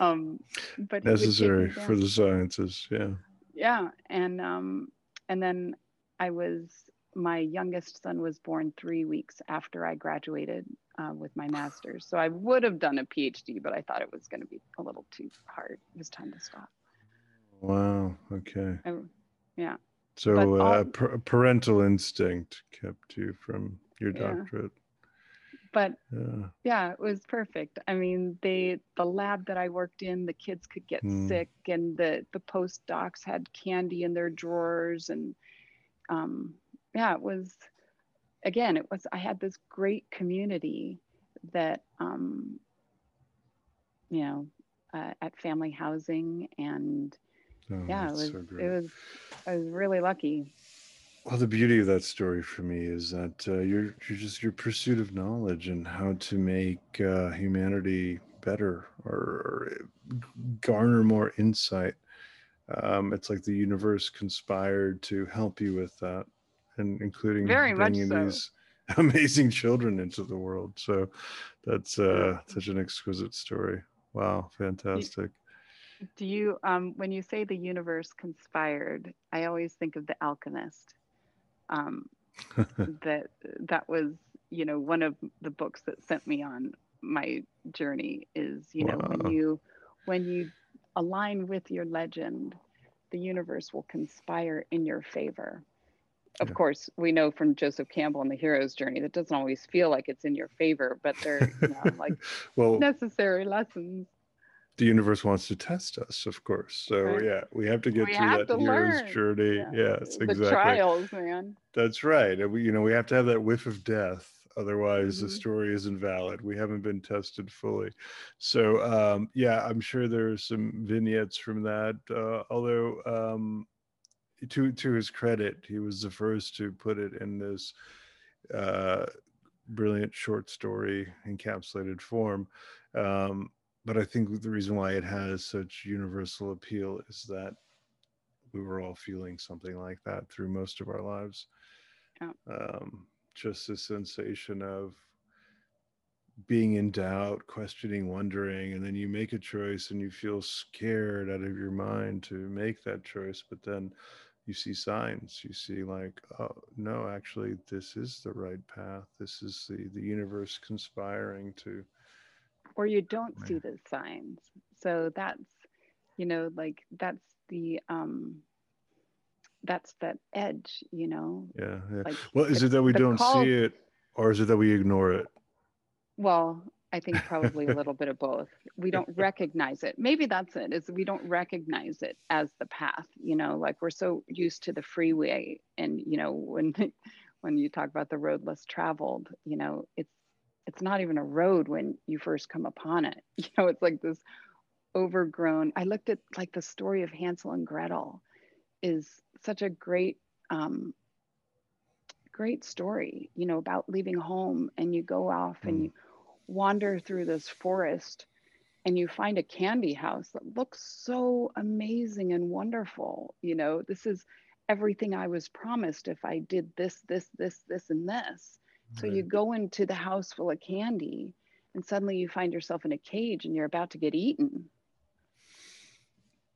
[SPEAKER 2] um, but
[SPEAKER 1] necessary for the sciences. Yeah.
[SPEAKER 2] Yeah, and um, and then I was my youngest son was born three weeks after I graduated uh, with my master's. So I would have done a PhD, but I thought it was going to be a little too hard. It was time to stop.
[SPEAKER 1] Wow. Okay.
[SPEAKER 2] I, yeah.
[SPEAKER 1] So uh, parental instinct kept you from your doctorate. Yeah
[SPEAKER 2] but yeah. yeah. it was perfect i mean they the lab that i worked in the kids could get mm. sick and the the postdocs had candy in their drawers and um yeah it was again it was i had this great community that um you know uh, at family housing and oh, yeah it was so it was i was really lucky.
[SPEAKER 1] Well, the beauty of that story for me is that uh, you're you're just your pursuit of knowledge and how to make uh, humanity better or, or, garner more insight. Um, it's like the universe conspired to help you with that, and including
[SPEAKER 2] Very bringing so.
[SPEAKER 1] these amazing children into the world. So that's uh, such an exquisite story. Wow, fantastic.
[SPEAKER 2] Do you, um, when you say the universe conspired, I always think of the alchemist um, that that was you know one of the books that sent me on my journey is you know wow. when you when you align with your legend the universe will conspire in your favor of yeah. course we know from joseph campbell and the hero's journey that doesn't always feel like it's in your favor but they're you know, like well necessary lessons
[SPEAKER 1] the universe wants to test us, of course. So right. yeah, we have to get we through that hero's learn. journey. Yeah. Yes,
[SPEAKER 2] the
[SPEAKER 1] exactly.
[SPEAKER 2] trials, man.
[SPEAKER 1] That's right. And we, you know, we have to have that whiff of death. Otherwise, mm-hmm. the story isn't valid. We haven't been tested fully. So um, yeah, I'm sure there's some vignettes from that. Uh, although um, to to his credit, he was the first to put it in this uh, brilliant short story encapsulated form. Um, but I think the reason why it has such universal appeal is that we were all feeling something like that through most of our lives. Yeah. Um, just the sensation of being in doubt, questioning, wondering, and then you make a choice and you feel scared out of your mind to make that choice, but then you see signs. You see like, oh no, actually, this is the right path. This is the the universe conspiring to
[SPEAKER 2] or you don't see the signs so that's you know like that's the um that's that edge you know
[SPEAKER 1] yeah, yeah. Like well is it that we don't call... see it or is it that we ignore it
[SPEAKER 2] well i think probably a little bit of both we don't recognize it maybe that's it is we don't recognize it as the path you know like we're so used to the freeway and you know when when you talk about the road less traveled you know it's it's not even a road when you first come upon it. You know, it's like this overgrown. I looked at like the story of Hansel and Gretel is such a great um, great story, you know, about leaving home and you go off mm. and you wander through this forest and you find a candy house that looks so amazing and wonderful. You know, this is everything I was promised if I did this, this, this, this, and this. So you go into the house full of candy and suddenly you find yourself in a cage and you're about to get eaten.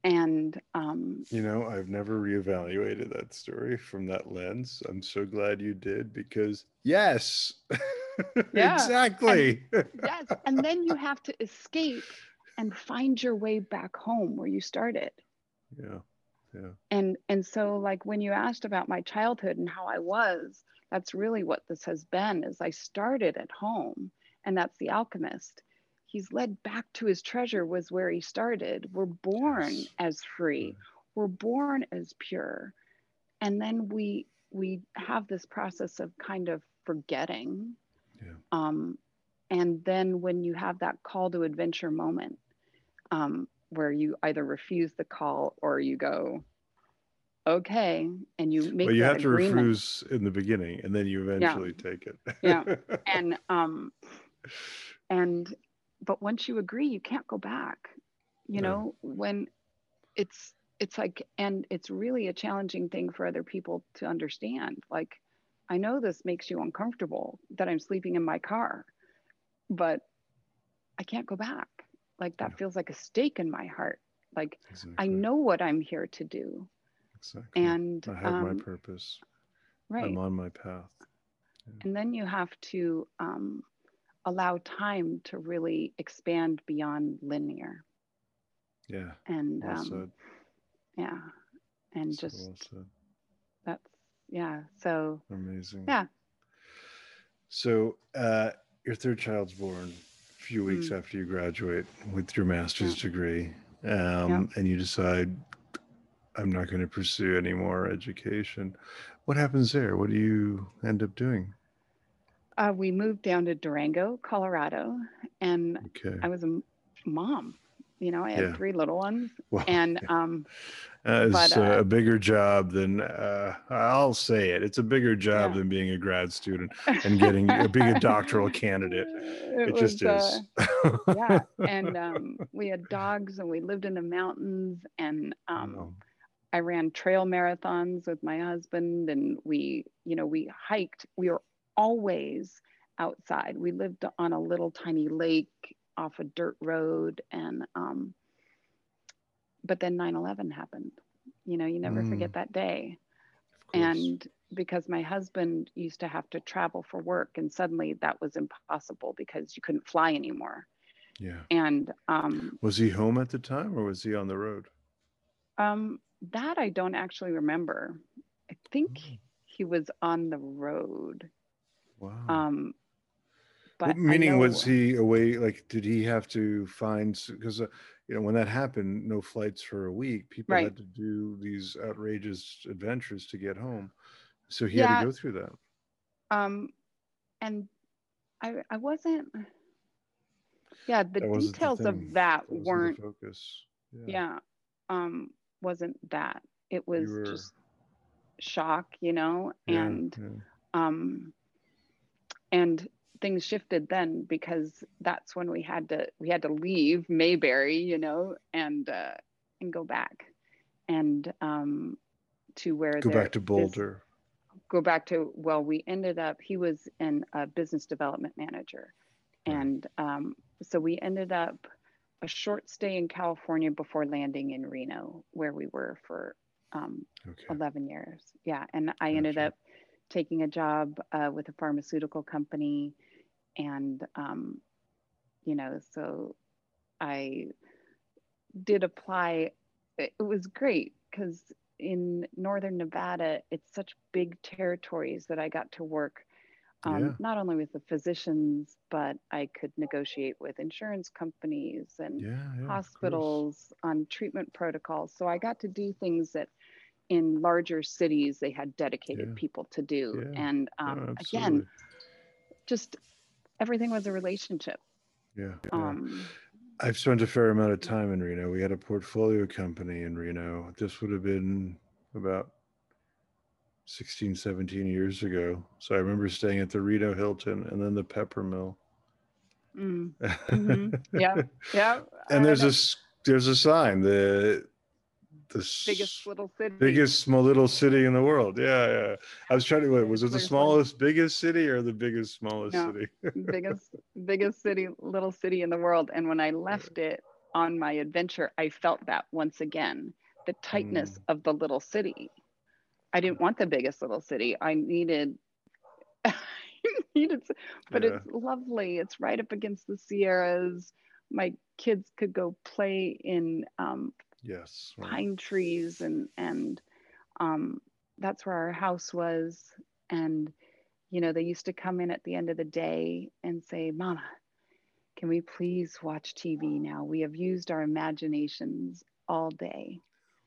[SPEAKER 2] And, um,
[SPEAKER 1] you know, I've never reevaluated that story from that lens. I'm so glad you did because, yes, yeah. exactly.
[SPEAKER 2] And, yes. And then you have to escape and find your way back home where you started.
[SPEAKER 1] Yeah. Yeah.
[SPEAKER 2] And and so like when you asked about my childhood and how I was, that's really what this has been is i started at home and that's the alchemist he's led back to his treasure was where he started we're born yes. as free we're born as pure and then we we have this process of kind of forgetting yeah. um, and then when you have that call to adventure moment um, where you either refuse the call or you go okay and you make
[SPEAKER 1] well you have to
[SPEAKER 2] agreement.
[SPEAKER 1] refuse in the beginning and then you eventually
[SPEAKER 2] yeah.
[SPEAKER 1] take it
[SPEAKER 2] yeah and um and but once you agree you can't go back you no. know when it's it's like and it's really a challenging thing for other people to understand like i know this makes you uncomfortable that i'm sleeping in my car but i can't go back. Like that yeah. feels like a stake in my heart. Like exactly. i know what i'm here to do.
[SPEAKER 1] Exactly.
[SPEAKER 2] And
[SPEAKER 1] i have um, my purpose
[SPEAKER 2] right.
[SPEAKER 1] i'm on my path.
[SPEAKER 2] Yeah. and then you have to um, allow time to really expand beyond linear.
[SPEAKER 1] Yeah.
[SPEAKER 2] And
[SPEAKER 1] well
[SPEAKER 2] um, yeah. And so just well yeah so
[SPEAKER 1] amazing
[SPEAKER 2] yeah
[SPEAKER 1] so uh your third child's born a few weeks mm. after you graduate with your master's yeah. degree um yeah. and you decide i'm not going to pursue any more education what happens there what do you end up doing
[SPEAKER 2] uh, we moved down to durango colorado and okay. i was a mom you know, I had yeah. three little ones, well, and um,
[SPEAKER 1] uh, it's but, uh, a bigger job than uh, I'll say it. It's a bigger job yeah. than being a grad student and getting being a doctoral candidate. It, it was, just is.
[SPEAKER 2] Uh, yeah, and um, we had dogs, and we lived in the mountains, and um, oh. I ran trail marathons with my husband, and we, you know, we hiked. We were always outside. We lived on a little tiny lake off a dirt road and um, but then 9-11 happened you know you never mm. forget that day and because my husband used to have to travel for work and suddenly that was impossible because you couldn't fly anymore
[SPEAKER 1] yeah
[SPEAKER 2] and um,
[SPEAKER 1] was he home at the time or was he on the road
[SPEAKER 2] um, that i don't actually remember i think mm. he was on the road
[SPEAKER 1] wow
[SPEAKER 2] um,
[SPEAKER 1] but meaning was he away? Like, did he have to find? Because uh, you know, when that happened, no flights for a week. People
[SPEAKER 2] right.
[SPEAKER 1] had to do these outrageous adventures to get home. So he yeah. had to go through that.
[SPEAKER 2] Um, and I I wasn't. Yeah, the details the of that, that weren't
[SPEAKER 1] focus.
[SPEAKER 2] Yeah. yeah, um, wasn't that. It was were... just shock, you know, yeah, and um, and things shifted then because that's when we had to we had to leave Mayberry, you know, and uh, and go back and um, to where
[SPEAKER 1] go back to Boulder.
[SPEAKER 2] This, go back to well, we ended up. He was in a business development manager, right. and um, so we ended up a short stay in California before landing in Reno, where we were for um, okay. 11 years. Yeah, and I gotcha. ended up taking a job uh, with a pharmaceutical company and um, you know so i did apply. It was great because in northern nevada it's such big territories that i got to work um, yeah. not only with the physicians but i could negotiate with insurance companies and
[SPEAKER 1] yeah, yeah,
[SPEAKER 2] hospitals on treatment protocols. So i got to do things that in larger cities they had dedicated people to do. And um, again just everything was a relationship.
[SPEAKER 1] Yeah.
[SPEAKER 2] Um,
[SPEAKER 1] I've spent a fair amount of time in Reno. We had a portfolio company in Reno. This would have been about 16, 17 years ago. So I remember staying at the Reno Hilton and then the Peppermill.
[SPEAKER 2] Mm. Mm-hmm. yeah. Yeah.
[SPEAKER 1] and there's a there's a sign the the
[SPEAKER 2] biggest little city.
[SPEAKER 1] biggest small little city in the world. Yeah yeah. I was trying to wait was it the smallest biggest city or the biggest smallest no, city?
[SPEAKER 2] biggest biggest city little city in the world. And when i left it on my adventure i felt that once again the tightness mm. of the little city. I didn't want the biggest little city. I needed needed but yeah. it's lovely. It's right up against the sierras. My kids could go play in um,
[SPEAKER 1] yes
[SPEAKER 2] right. pine trees and and um, that's where our house was. And you know they used to come in at the end of the day and say mama can we please watch tv now? We have used our imaginations all day.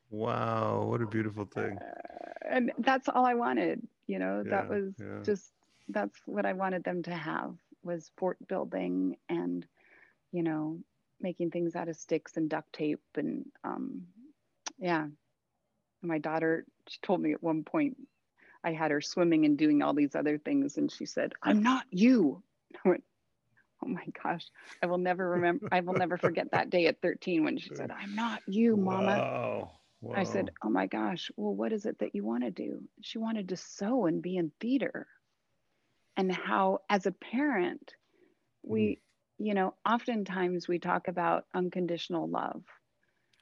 [SPEAKER 1] Wow what a beautiful thing.
[SPEAKER 2] uh, and that's all i wanted you know? Yeah, that was yeah. just that's what i wanted them to have was fort building and you know making things out of sticks and duct tape and um, yeah my daughter she told me at one point I had her swimming and doing all these other things, and she said, "I'm not you." I went, "Oh my gosh, I will never remember. I will never forget that day at 13 when she said, "I'm not you, Mama."
[SPEAKER 1] Wow. Wow.
[SPEAKER 2] I said, "Oh my gosh, well, what is it that you want to do?" She wanted to sew and be in theater, and how, as a parent, we, mm. You know, oftentimes we talk about unconditional love,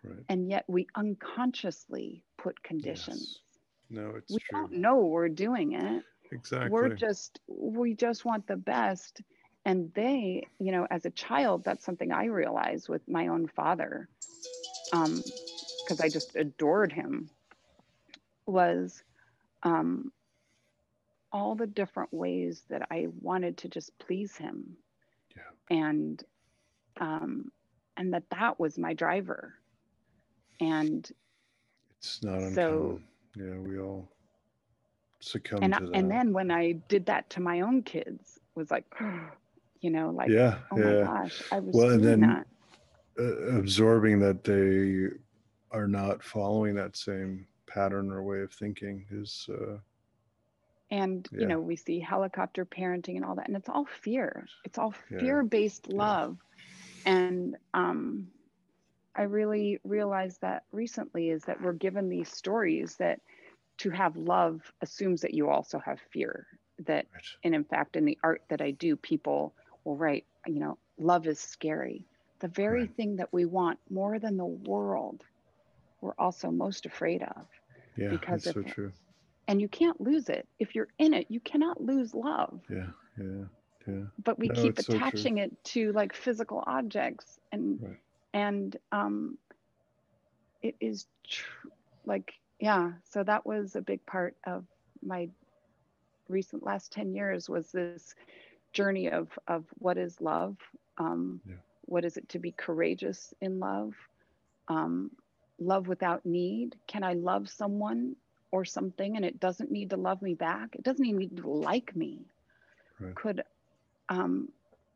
[SPEAKER 2] right. and yet we unconsciously put conditions.
[SPEAKER 1] Yes no, it's
[SPEAKER 2] we
[SPEAKER 1] true.
[SPEAKER 2] don't know we're doing it.
[SPEAKER 1] Exactly.
[SPEAKER 2] We're just we just want the best. And they, you know, as a child, that's something I realized with my own father, um, because I just adored him, was um, all the different ways that I wanted to just please him. And um, and that that was my driver. And
[SPEAKER 1] it's not uncommon. so yeah, we all succumb
[SPEAKER 2] and
[SPEAKER 1] to that.
[SPEAKER 2] and then when I did that to my own kids, was like, you know, like,
[SPEAKER 1] yeah,
[SPEAKER 2] oh
[SPEAKER 1] yeah.
[SPEAKER 2] my gosh, I was
[SPEAKER 1] well, and then
[SPEAKER 2] that.
[SPEAKER 1] Uh, absorbing that they are not following that same pattern or way of thinking is. Uh,
[SPEAKER 2] and yeah. you know, we see helicopter parenting and all that, and it's all fear. It's all fear-based yeah. love, and um, I really realized that recently is that we're given these stories that to have love assumes that you also have fear. That, right. and in fact, in the art that I do, people will write, you know, love is scary. The very right. thing that we want more than the world, we're also most afraid of.
[SPEAKER 1] Yeah, because that's so true.
[SPEAKER 2] And you can't lose it. If you're in it, you cannot lose love.
[SPEAKER 1] Yeah, yeah, yeah.
[SPEAKER 2] But we no, keep attaching so it to like physical objects and right and um, it is tr- like yeah so that was a big part of my recent last 10 years was this journey of of what is love um, yeah. what is it to be courageous in love um, love without need can i love someone or something and it doesn't need to love me back it doesn't even need to like me right. could um,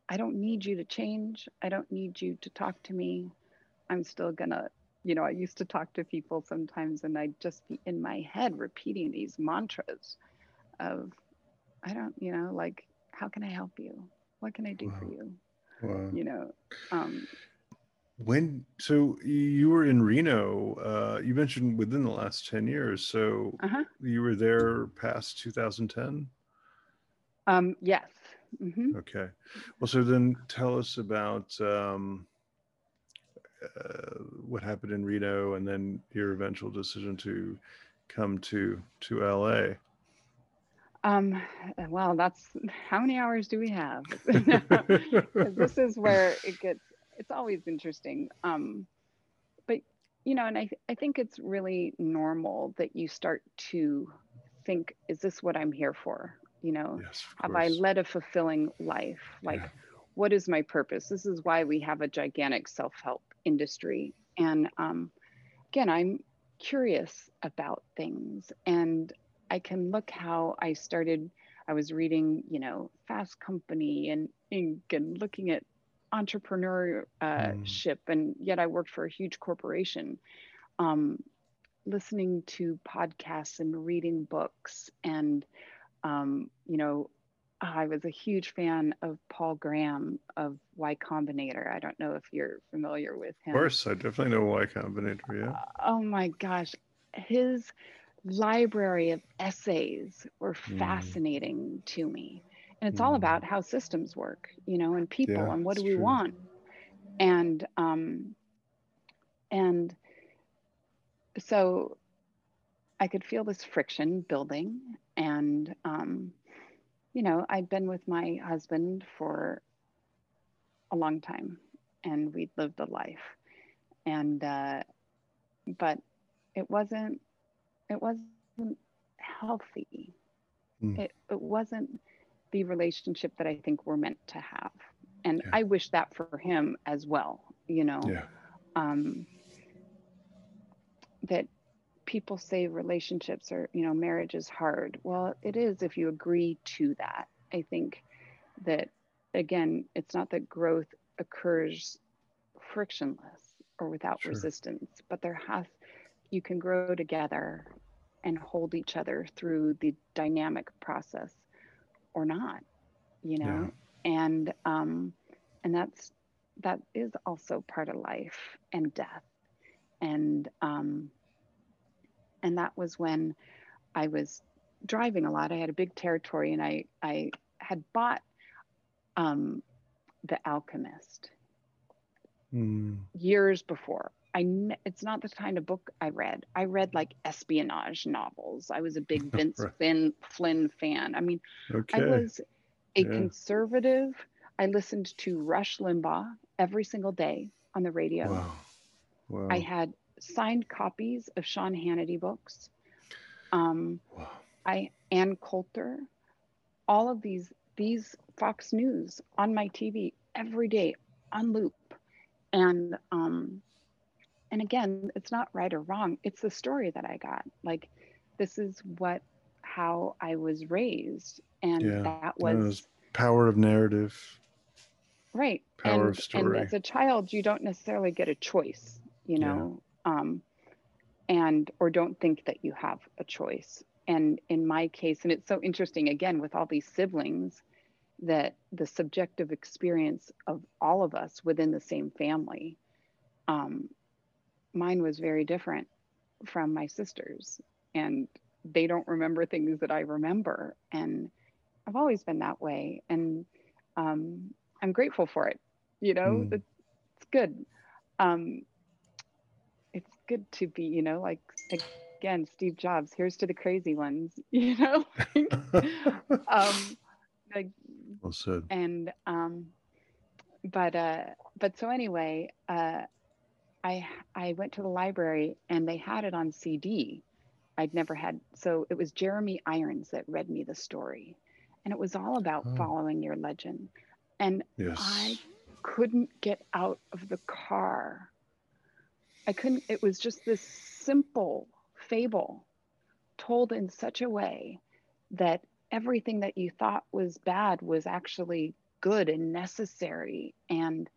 [SPEAKER 2] I don't need you to change. I don't need you to talk to me. I'm still gonna, you know, I used to talk to people sometimes and I'd just be in my head repeating these mantras of, I don't, you know, like, how can I help you? What can I do wow. for you? Wow. You know, um,
[SPEAKER 1] when so you were in Reno, uh, you mentioned within the last 10 years. So uh-huh. you were there past 2010?
[SPEAKER 2] Um, yes. Mm-hmm.
[SPEAKER 1] Okay. Well, so then tell us about um, uh, what happened in Reno and then your eventual decision to come to to LA.
[SPEAKER 2] Um, well, that's how many hours do we have? this is where it gets, it's always interesting. Um, but, you know, and I, I think it's really normal that you start to think, is this what I'm here for? you know
[SPEAKER 1] yes,
[SPEAKER 2] have i led a fulfilling life like yeah. what is my purpose this is why we have a gigantic self-help industry and um, again i'm curious about things and i can look how i started i was reading you know fast company and Inc. and looking at entrepreneurship mm. and yet i worked for a huge corporation um, listening to podcasts and reading books and um, you know, I was a huge fan of Paul Graham of Y Combinator. I don't know if you're familiar with him.
[SPEAKER 1] Of course, I definitely know Y Combinator. Yeah. Uh,
[SPEAKER 2] oh my gosh, his library of essays were mm. fascinating to me, and it's mm. all about how systems work, you know, and people, yeah, and what do we true. want, and um, and so I could feel this friction building, and um, you know i'd been with my husband for a long time and we'd lived a life and uh, but it wasn't it wasn't healthy mm. it, it wasn't the relationship that i think we're meant to have and yeah. i wish that for him as well you know
[SPEAKER 1] yeah.
[SPEAKER 2] um, that people say relationships or you know marriage is hard well it is if you agree to that i think that again it's not that growth occurs frictionless or without sure. resistance but there has you can grow together and hold each other through the dynamic process or not you know yeah. and um and that's that is also part of life and death and um and that was when i was driving a lot i had a big territory and i i had bought um the alchemist mm. years before I it's not the kind of book I read. I read like espionage novels. I was a big Vince right. Flynn, Flynn fan. I mean, okay. I was a yeah. conservative. I listened to Rush Limbaugh every single day on the radio. Wow. Wow. I had signed copies of Sean Hannity books. Um, wow. I Ann Coulter, all of these these Fox News on my TV every day on loop, and um, and again, it's not right or wrong. It's the story that I got. Like, this is what, how I was raised. And yeah, that was, was
[SPEAKER 1] power of narrative.
[SPEAKER 2] Right.
[SPEAKER 1] Power
[SPEAKER 2] and,
[SPEAKER 1] of story.
[SPEAKER 2] And as a child, you don't necessarily get a choice, you know, yeah. um, and, or don't think that you have a choice. And in my case, and it's so interesting again with all these siblings, that the subjective experience of all of us within the same family um, mine was very different from my sisters and they don't remember things that I remember. And I've always been that way. And um, I'm grateful for it. You know, mm. it's good. Um, it's good to be, you know, like again, Steve Jobs, here's to the crazy ones, you know? um, like,
[SPEAKER 1] well said.
[SPEAKER 2] And, um, but, uh, but so anyway, uh, I I went to the library and they had it on CD. I'd never had so it was Jeremy Irons that read me the story. And it was all about oh. following your legend. And yes. I couldn't get out of the car. I couldn't it was just this simple fable told in such a way that everything that you thought was bad was actually good and necessary and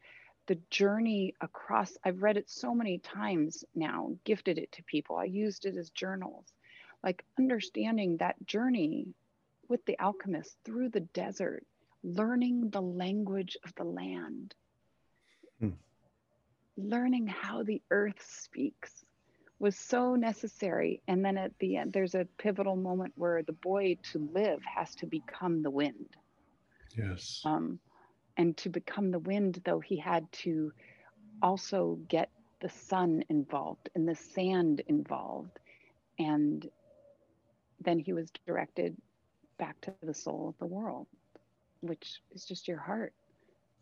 [SPEAKER 2] the journey across i've read it so many times now gifted it to people. I used it as journals. Like understanding that journey with the alchemist through the desert learning the language of the land. Hmm. learning how the earth speaks was so necessary. And then at the end there's a pivotal moment where the boy to live has to become the wind.
[SPEAKER 1] Yes.
[SPEAKER 2] Um, and to become the wind, though, he had to also get the sun involved and the sand involved. And then he was directed back to the soul of the world, which is just your heart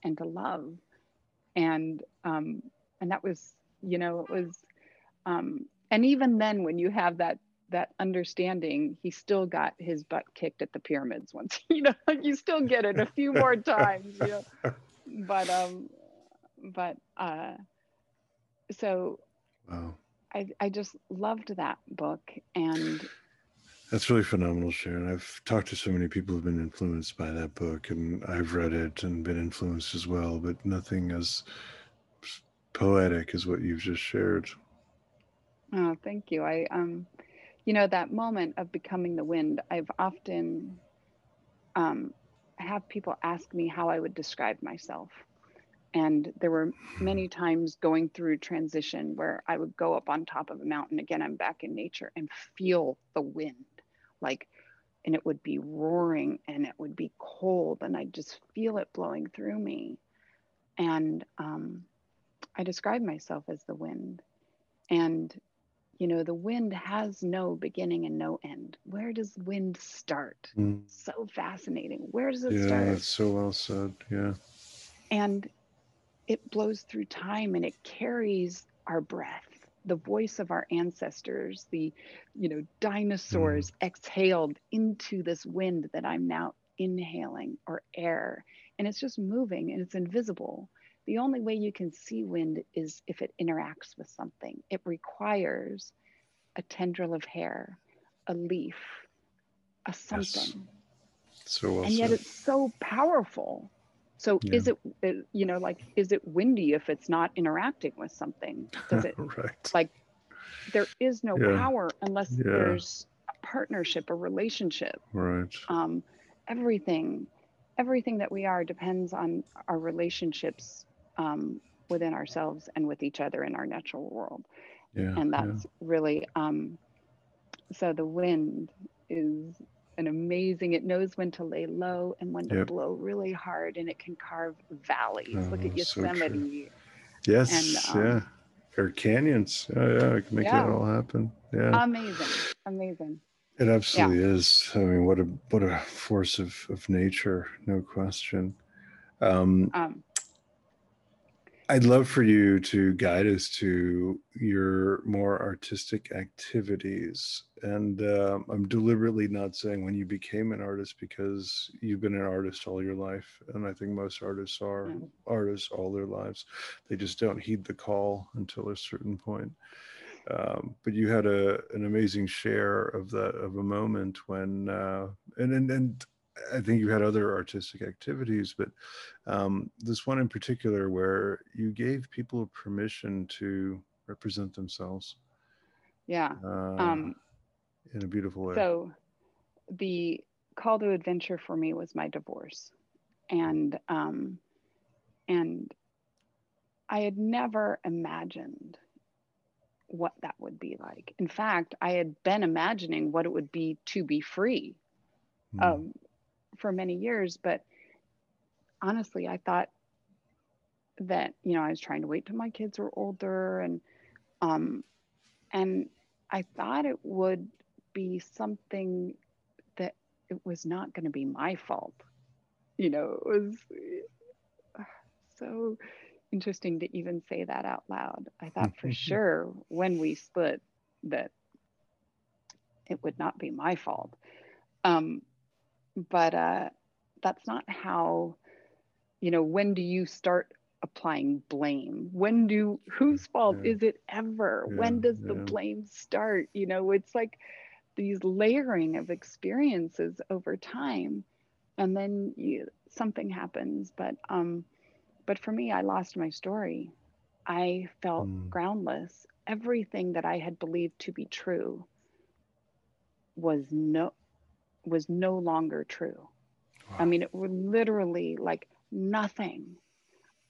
[SPEAKER 2] and to love. And um, and that was, you know, it was um, and even then when you have that that understanding, he still got his butt kicked at the pyramids once. You know, like you still get it a few more times. You know? But um, but uh, so wow. I I just loved that book and.
[SPEAKER 1] That's really phenomenal, Sharon. I've talked to so many people who've been influenced by that book, and I've read it and been influenced as well. But nothing as poetic as what you've just shared.
[SPEAKER 2] Oh, thank you. I um you know that moment of becoming the wind i've often um, have people ask me how i would describe myself. And there were many times going through transition where i would go up on top of a mountain. Again i'm back in nature and feel the wind like and it would be roaring and it would be cold and i'd just feel it blowing through me. And um, i describe myself as the wind. And you know the wind has no beginning and no end. Where does wind start? Mm. so fascinating. Where does it
[SPEAKER 1] yeah,
[SPEAKER 2] start?
[SPEAKER 1] that's so well said. Yeah.
[SPEAKER 2] And it blows through time and it carries our breath. The voice of our ancestors the you know dinosaurs mm. exhaled into this wind that i'm now inhaling or air. And it's just moving and it's invisible the only way you can see wind is if it interacts with something. It requires a tendril of hair, a leaf, a something.
[SPEAKER 1] Yes. So well
[SPEAKER 2] and yet
[SPEAKER 1] said.
[SPEAKER 2] it's so powerful. So yeah. is it, you know, like, is it windy if it's not interacting with something? Does it
[SPEAKER 1] right.
[SPEAKER 2] like, there is no yeah. power unless yeah. there's a partnership, a relationship.
[SPEAKER 1] Right.
[SPEAKER 2] Um, everything, everything that we are depends on our relationships um, within ourselves and with each other in our natural world. Yeah, and that's yeah. really um, so the wind is an amazing it knows when to lay low and when to yep. blow really hard and it can carve valleys oh, look at yosemite
[SPEAKER 1] so yes and, um, yeah or canyons yeah yeah it can make yeah. that all happen yeah
[SPEAKER 2] amazing amazing
[SPEAKER 1] it absolutely yeah. is i mean what a what a force of of nature no question um, um I'd love for you to guide us to your more artistic activities. And uh, I'm deliberately not saying when you became an artist because you've been an artist all your life. And I think most artists are mm. artists all their lives. They just don't heed the call until a certain point. Um, but you had a an amazing share of that of a moment when uh, and and and I think you had other artistic activities, but um, this one in particular where you gave people permission to represent themselves.
[SPEAKER 2] Yeah. Uh, um,
[SPEAKER 1] in a beautiful way.
[SPEAKER 2] So the call to adventure for me was my divorce. And um, and I had never imagined what that would be like. In fact, I had been imagining what it would be to be free. Mm. Um, for many years, but honestly, I thought that, you know, I was trying to wait till my kids were older and, um, and I thought it would be something that it was not going to be my fault. You know, it was so interesting to even say that out loud. I thought for sure when we split that it would not be my fault. Um, but uh, that's not how you know when do you start applying blame? When do whose fault yeah. is it ever? Yeah, when does the blame start? You know it's like these layering of experiences over time and then you, something happens. But um but for me i lost my story. I felt mm. groundless. Everything that i had believed to be true was no was no longer true. Wow. I mean, it were literally like nothing.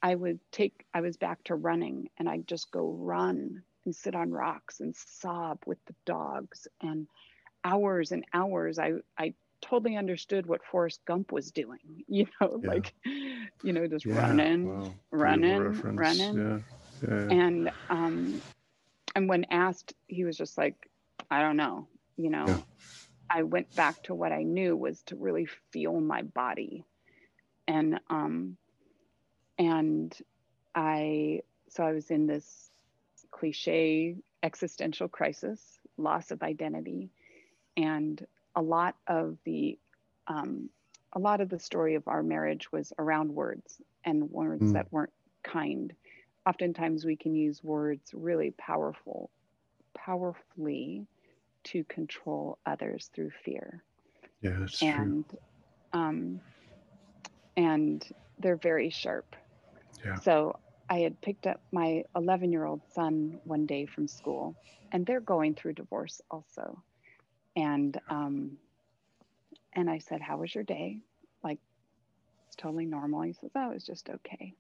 [SPEAKER 2] I would take, I was back to running and I'd just go run and sit on rocks and sob with the dogs and hours and hours. I, I totally understood what Forrest Gump was doing, you know, yeah. like, you know, just yeah. running, wow. running, running. Yeah. And, um, and when asked, he was just like, I don't know, you know, I went back to what I knew was to really feel my body. And um and I so I was in this cliche existential crisis, loss of identity, and a lot of the um, a lot of the story of our marriage was around words and words mm. that weren't kind. Oftentimes we can use words really powerful, powerfully to control others through fear.
[SPEAKER 1] Yeah, that's
[SPEAKER 2] and,
[SPEAKER 1] true.
[SPEAKER 2] Um, and they're very sharp.
[SPEAKER 1] Yeah.
[SPEAKER 2] So I had picked up my 11 year old son one day from school, and they're going through divorce also. And um, and I said, "How was your day?" Like, it's totally normal. He says, "Oh, it was just okay."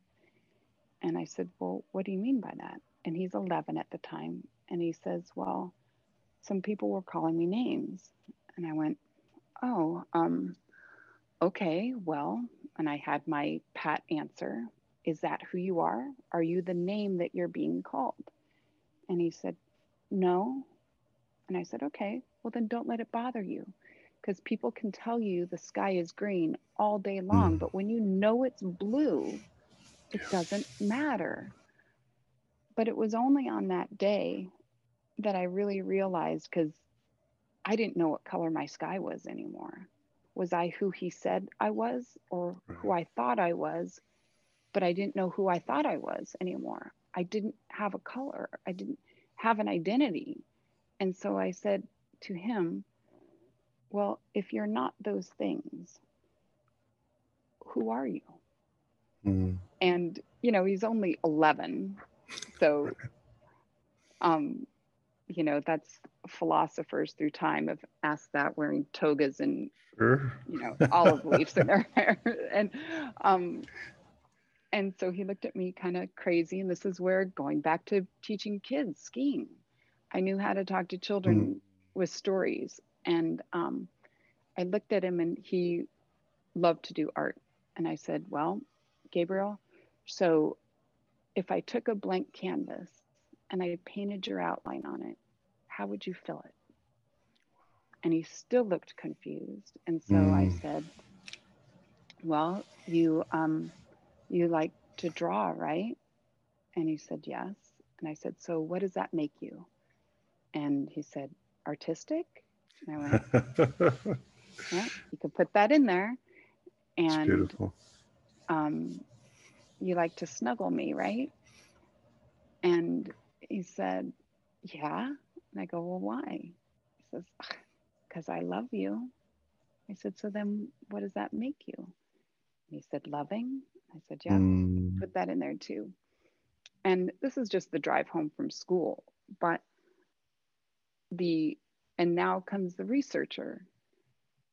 [SPEAKER 2] And I said, "Well, what do you mean by that?" And he's 11 at the time, and he says, "Well, some people were calling me names. And I went, oh, um, okay, well, and I had my pat answer. Is that who you are? Are you the name that you're being called? And he said, no. And I said, okay, well, then don't let it bother you because people can tell you the sky is green all day long, mm. but when you know it's blue, it doesn't matter. But it was only on that day that I really realized because I didn't know what color my sky was anymore. Was I who he said I was or who I thought I was? But I didn't know who I thought I was anymore. I didn't have a color, I didn't have an identity. And so I said to him, Well, if you're not those things, who are you? Mm. And, you know, he's only 11. So, um, you know, that's philosophers through time have asked that wearing togas and sure. you know olive leaves in their hair, and um, and so he looked at me kind of crazy. And this is where going back to teaching kids skiing, I knew how to talk to children mm. with stories, and um, I looked at him and he loved to do art, and I said, well, Gabriel, so if I took a blank canvas and I painted your outline on it, how would you fill it? And he still looked confused. And so mm. I said, Well, you um you like to draw, right? And he said, Yes. And I said, So what does that make you? And he said, Artistic? And I went, Yeah, you could put that in there. And That's beautiful. Um, you like to snuggle me, right? And he said, Yeah. And I go, Well, why? He says, Because I love you. I said, So then what does that make you? And he said, Loving. I said, Yeah, mm. put that in there too. And this is just the drive home from school. But the, and now comes the researcher,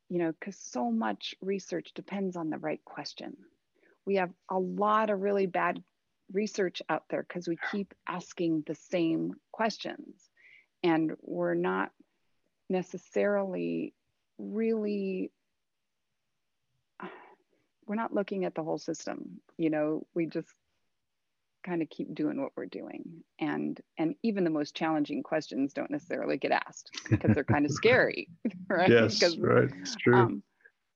[SPEAKER 2] you know, because so much research depends on the right question. We have a lot of really bad research out there because we keep asking the same questions. And we're not necessarily really we're not looking at the whole system you know? We just kind of keep doing what we're doing. And and even the most challenging questions don't necessarily get asked because they're kind of scary right?
[SPEAKER 1] Yes right it's true. um,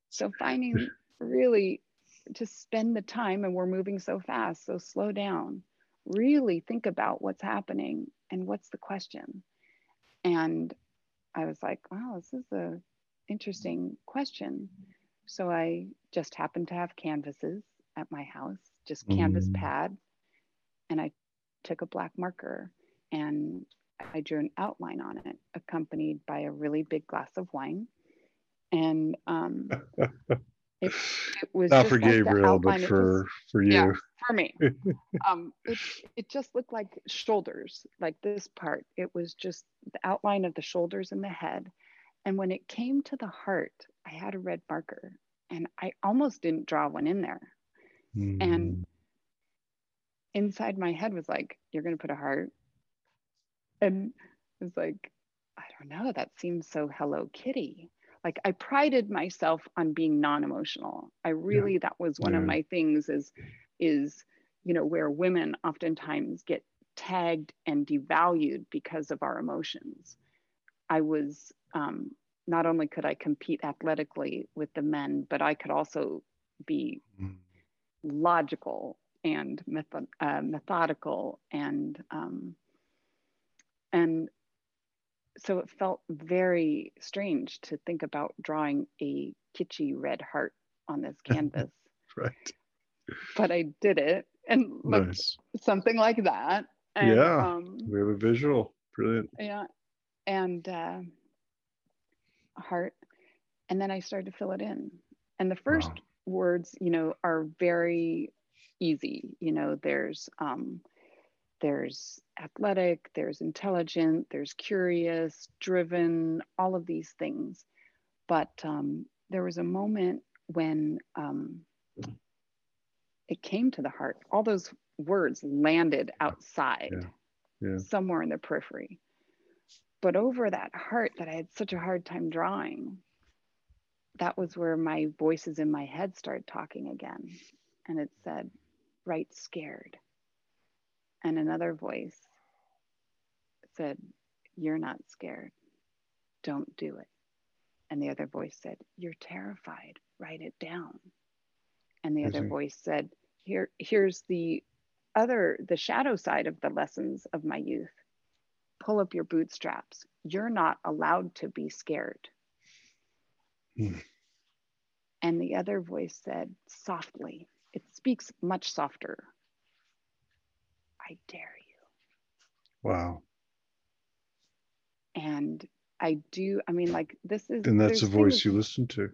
[SPEAKER 2] so finding really to spend the time and we're moving so fast so slow down. Really think about what's happening and what's the question. And i was like wow this is a interesting question. So i just happened to have canvases at my house just canvas mm. pad and i took a black marker and i drew an outline on it accompanied by a really big glass of wine. And um,
[SPEAKER 1] it, it was not for Gabriel, but for for you. Yeah,
[SPEAKER 2] for me. um, it it just looked like shoulders, like this part. It was just the outline of the shoulders and the head. And when it came to the heart, I had a red marker, and I almost didn't draw one in there. Mm. And hmm. inside my head was like, "You're going to put a heart," and it was like, "I don't know. That seems so Hello Kitty." Like I prided myself on being non-emotional. I really yeah. that was one yeah. of my things is is you know where women oftentimes get tagged and devalued because of our emotions. I was um, not only could I compete athletically with the men, but I could also be mm. logical and method, uh, methodical and um, and so it felt very strange to think about drawing a kitschy red heart on this canvas.
[SPEAKER 1] right.
[SPEAKER 2] But I did it and looked nice. something like that. And,
[SPEAKER 1] yeah. Um, we have a visual. Brilliant.
[SPEAKER 2] Yeah. And uh, heart. And then I started to fill it in. And the first wow. words, you know, are very easy. You know, there's um, there's athletic, there's intelligent, there's curious, driven, all of these things. But um, there was a moment when um, it came to the heart. All those words landed outside, yeah. Yeah. somewhere in the periphery. But over that heart that I had such a hard time drawing, that was where my voices in my head started talking again. And it said, right scared and another voice said, You're not scared. Don't do it. And the other voice said, You're terrified. Write it down. And the other voice said, Here, here's the other, the shadow side of the lessons of my youth. Pull up your bootstraps. You're not allowed to be scared. Hmm. And the other voice said, softly, it speaks much softer I dare you.
[SPEAKER 1] Wow.
[SPEAKER 2] And I do, I mean, like, this is.
[SPEAKER 1] And that's the voice you listened to.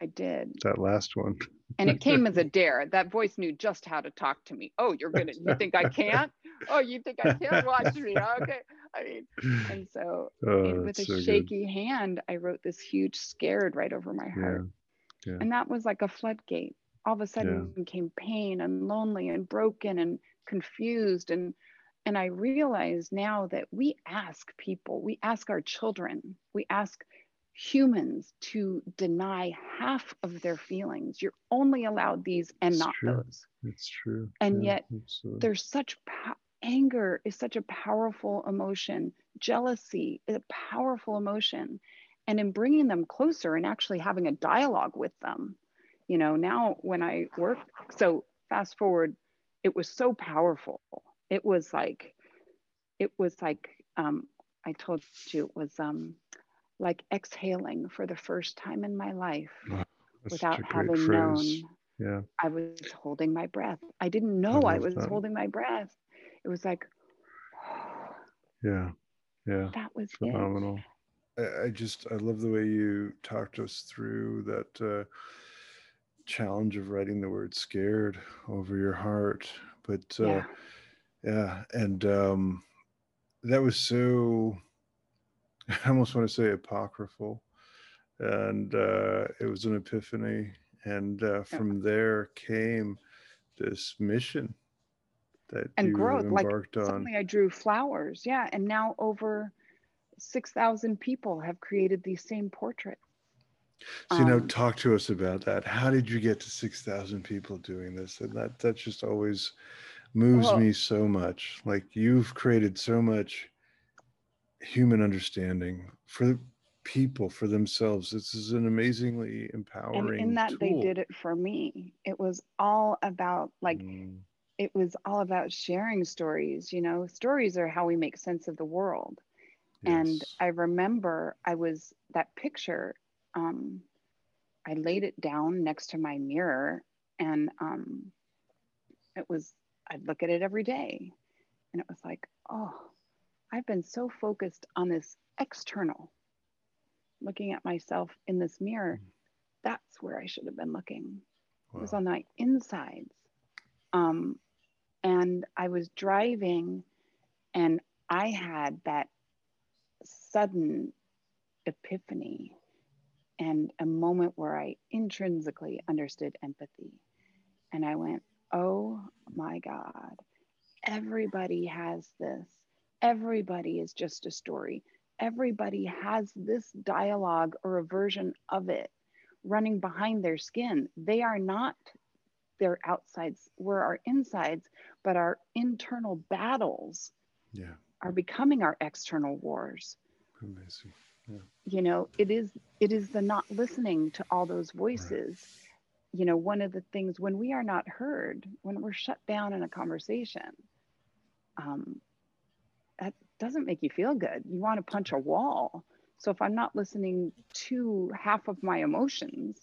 [SPEAKER 2] I did.
[SPEAKER 1] That last one.
[SPEAKER 2] and it came as a dare. That voice knew just how to talk to me. Oh, you're gonna you think I can't? Oh, you think I can't watch me? Okay. I mean, and so oh, and with a so shaky good. hand, I wrote this huge scared right over my heart. Yeah. Yeah. And that was like a floodgate. All of a sudden yeah. came pain and lonely and broken and confused. And and I realize now that we ask people, we ask our children, we ask humans to deny half of their feelings. You're only allowed these and it's not
[SPEAKER 1] true.
[SPEAKER 2] those.
[SPEAKER 1] It's true.
[SPEAKER 2] And yeah, yet there's such po- anger is such a powerful emotion. Jealousy is a powerful emotion. And in bringing them closer and actually having a dialogue with them, you know, now when I work, so fast forward, it was so powerful. It was like, it was like, um, I told you it was um, like exhaling for the first time in my life oh, without having phrase. known
[SPEAKER 1] yeah.
[SPEAKER 2] I was holding my breath. I didn't know I, I was that. holding my breath. It was like,
[SPEAKER 1] yeah, yeah,
[SPEAKER 2] that was
[SPEAKER 1] phenomenal. I, I, just I love the way you talked us through that uh, challenge of writing the word "scared" over your heart. But uh, yeah. yeah, and um, that was so I almost want to say apocryphal. And uh, it was an epiphany. And uh, from there came this mission that
[SPEAKER 2] and
[SPEAKER 1] you
[SPEAKER 2] growth.
[SPEAKER 1] embarked
[SPEAKER 2] like
[SPEAKER 1] on.
[SPEAKER 2] Suddenly I drew flowers. Yeah. And now over 6,000 people have created these same portraits.
[SPEAKER 1] So, you know, um, talk to us about that. How did you get to 6,000 people doing this? And that, that just always moves well, me so much. Like you've created so much human understanding for people for themselves this is an amazingly empowering
[SPEAKER 2] and in that
[SPEAKER 1] tool.
[SPEAKER 2] they did it for me it was all about like mm. it was all about sharing stories you know stories are how we make sense of the world yes. and i remember i was that picture um i laid it down next to my mirror and um it was i'd look at it every day and it was like oh I've been so focused on this external, looking at myself in this mirror. Mm. That's where I should have been looking. Wow. It was on my insides. Um, and I was driving and I had that sudden epiphany and a moment where I intrinsically understood empathy. And I went, oh my God, everybody has this everybody is just a story. Everybody has this dialogue or a version of it running behind their skin. They are not their outsides, we're our insides, but our internal battles
[SPEAKER 1] yeah.
[SPEAKER 2] are becoming our external wars.
[SPEAKER 1] Amazing. Yeah.
[SPEAKER 2] You know, it is it is the not listening to all those voices. Right. You know, one of the things when we are not heard, when we're shut down in a conversation, um, that doesn't make you feel good. You want to punch a wall. So if I'm not listening to half of my emotions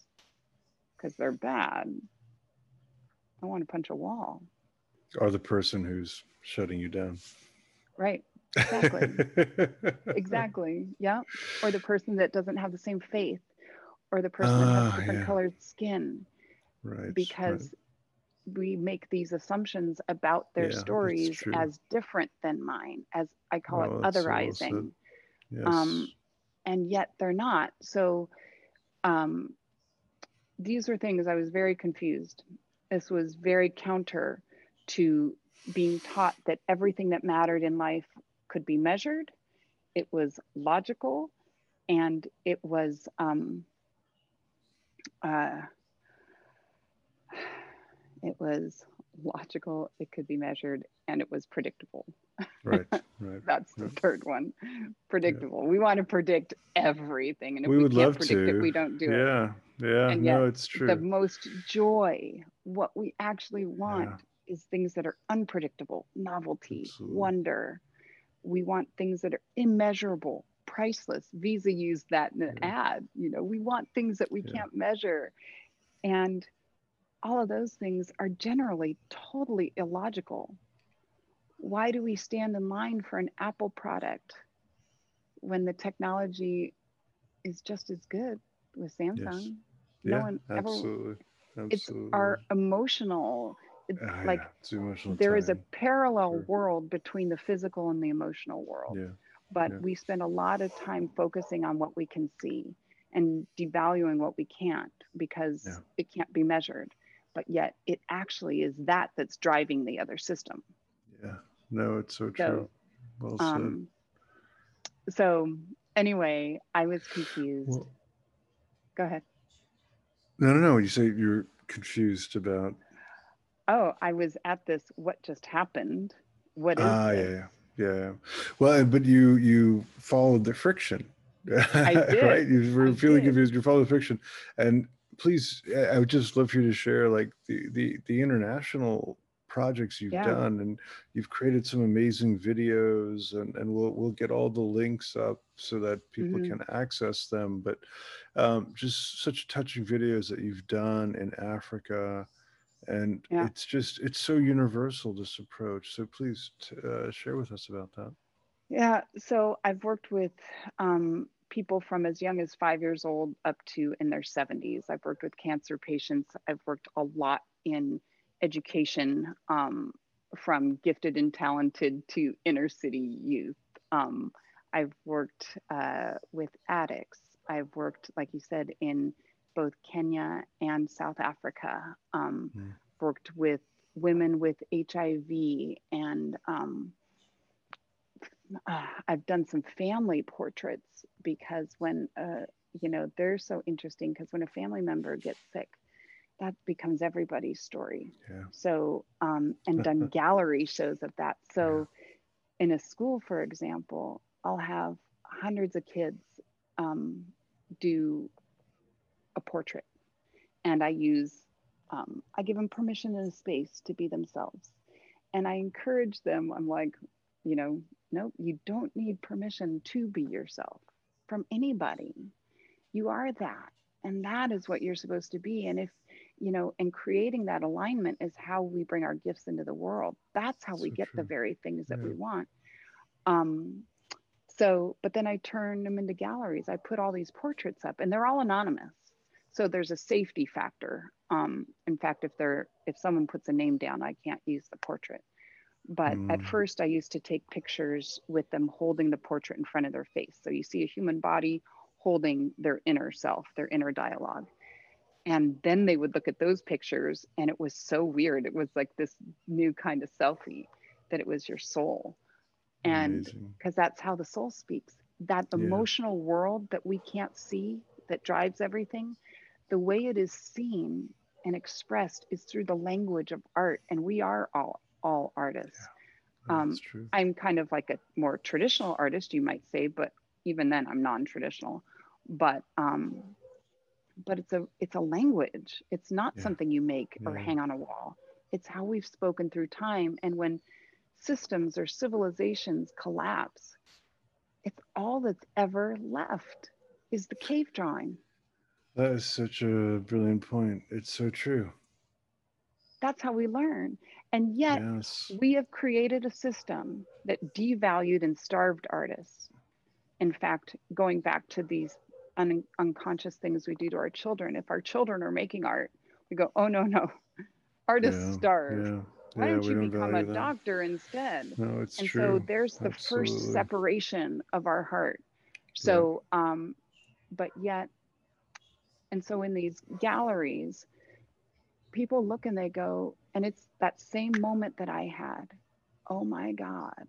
[SPEAKER 2] because they're bad, I want to punch a wall.
[SPEAKER 1] Or the person who's shutting you down.
[SPEAKER 2] Right. Exactly. exactly. Yeah. Or the person that doesn't have the same faith or the person that has ah, different yeah. colored skin.
[SPEAKER 1] Right.
[SPEAKER 2] Because right we make these assumptions about their yeah, stories as different than mine, as I call oh, it otherizing. So yes. um, and yet they're not. So um, these were things I was very confused. This was very counter to being taught that everything that mattered in life could be measured, it was logical, and it was. Um, uh, it was logical, it could be measured, and it was predictable.
[SPEAKER 1] Right, right.
[SPEAKER 2] That's
[SPEAKER 1] right.
[SPEAKER 2] the third one. Predictable. Yeah. We want to predict everything. And if we, we would can't love predict to. it, we don't do
[SPEAKER 1] yeah. it. Yeah. Yeah.
[SPEAKER 2] And
[SPEAKER 1] no, it's true.
[SPEAKER 2] The most joy, what we actually want yeah. is things that are unpredictable, novelty, Absolutely. wonder. We want things that are immeasurable, priceless. Visa used that in an yeah. ad. You know, we want things that we can't measure. And all of those things are generally totally illogical. Why do we stand in line for an Apple product when the technology is just as good with Samsung? Yes.
[SPEAKER 1] No yeah, one ever. Absolutely.
[SPEAKER 2] It's our emotional
[SPEAKER 1] oh,
[SPEAKER 2] like
[SPEAKER 1] yeah.
[SPEAKER 2] there time. is a parallel sure. world between the physical and the emotional world.
[SPEAKER 1] Yeah.
[SPEAKER 2] But yeah. we spend a lot of time focusing on what we can see and devaluing what we can't because it can't be measured. But yet it actually is that that's driving the other system.
[SPEAKER 1] Yeah. No, it's so true. So, well said. Um,
[SPEAKER 2] so anyway, I was confused. Well, Go ahead.
[SPEAKER 1] No, no, no. You say you're confused about.
[SPEAKER 2] Oh, I was at this. What just happened? What is?
[SPEAKER 1] Ah, yeah, yeah, yeah. Well, but you you followed the friction.
[SPEAKER 2] I did.
[SPEAKER 1] right? You were I feeling did. confused. You followed the friction, and please, I would just love for you to share like the the the international projects you've yeah. done and you've created some amazing videos and, and we'll, we'll get all the links up so that people mm-hmm. can access them but um, just such touching videos that you've done in africa and yeah. it's just it's so universal this approach so please t- uh, share with us about that
[SPEAKER 2] yeah so i've worked with um, people from as young as five years old up to in their 70s i've worked with cancer patients i've worked a lot in education um, from gifted and talented to inner city youth. Um, I've worked uh, with addicts. I've worked, like you said, in both Kenya and South Africa. Um, mm. Worked with women with HIV, and um, uh, I've done some family portraits because when uh, you know they're so interesting because when a family member gets sick, that becomes everybody's story.
[SPEAKER 1] Yeah.
[SPEAKER 2] So, um, and done gallery shows of that. So, yeah. in a school, for example, I'll have hundreds of kids um, do portrait, and I use, um, I give them permission and a space to be themselves, and I encourage them. I'm like, you know, no, you don't need permission to be yourself from anybody. You are that, and that is what you're supposed to be. And if you know, and creating that alignment is how we bring our gifts into the world. That's how we get true. the very things that yeah. we want. Um, so, but then I turn them into galleries. I put all these portraits up, and they're all anonymous. So there's a safety factor. Um, in fact, if they're if someone puts a name down, I can't use the portrait. But mm. at first, I used to take pictures with them holding the portrait in front of their face. So you see a human body holding their inner self, their inner dialogue and then they would look at those pictures and it was so weird it was like this new kind of selfie that it was your soul and because that's how the soul speaks that yeah. emotional world that we can't see that drives everything the way it is seen and expressed is through the language of art and we are all all artists yeah. um, i'm kind of like a more traditional artist you might say but even then i'm non-traditional but um, but it's a it's a language it's not yeah. something you make yeah. or hang on a wall it's how we've spoken through time and when systems or civilizations collapse it's all that's ever left is the cave drawing
[SPEAKER 1] that is such a brilliant point it's so true
[SPEAKER 2] that's how we learn and yet yes. we have created a system that devalued and starved artists in fact going back to these un- unconscious things we do to our children. If our children are making art, we go, oh no, no, artists yeah, starve. Yeah. Why don't you don't become a that. doctor instead?
[SPEAKER 1] No, it's
[SPEAKER 2] and
[SPEAKER 1] true.
[SPEAKER 2] so there's the Absolutely. first separation of our heart. So, yeah. um, but yet, and so in these galleries, people look and they go, and it's that same moment that I had. Oh my God,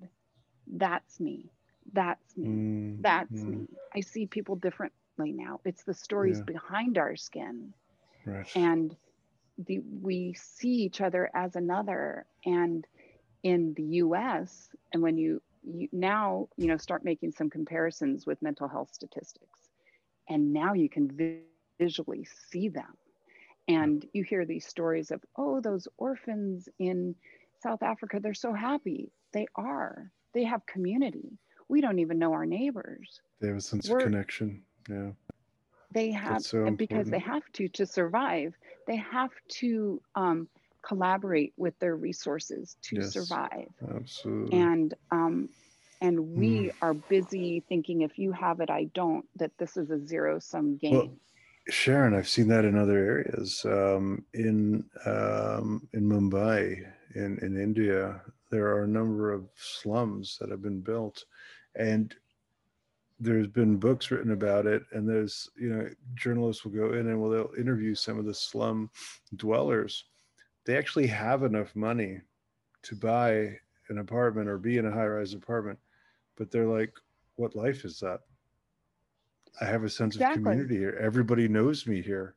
[SPEAKER 2] that's me. That's me. Mm, that's mm. me. I see people differently now. It's the stories yeah. behind our skin.
[SPEAKER 1] Right.
[SPEAKER 2] And the, we see each other as another. And in the US, and when you, you now, you know, start making some comparisons with mental health statistics, and now you can visually see them. And you hear these stories of, oh, those orphans in South Africa, they're so happy. They are. They have community. We don't even know our neighbors.
[SPEAKER 1] They have a sense We're, of connection yeah
[SPEAKER 2] they have so because they have to to survive they have to um, collaborate with their resources to yes, survive
[SPEAKER 1] absolutely
[SPEAKER 2] and um, and we mm. are busy thinking if you have it i don't that this is a zero sum game well,
[SPEAKER 1] Sharon, I've seen that in other areas. Um, in um, in Mumbai, in in India, there are a number of slums that have been built, and there's been books written about it. And there's you know journalists will go in and will they'll interview some of the slum dwellers. They actually have enough money to buy an apartment or be in a high-rise apartment, but they're like, "What life is that?" I have a sense exactly. of community here. Everybody knows me here.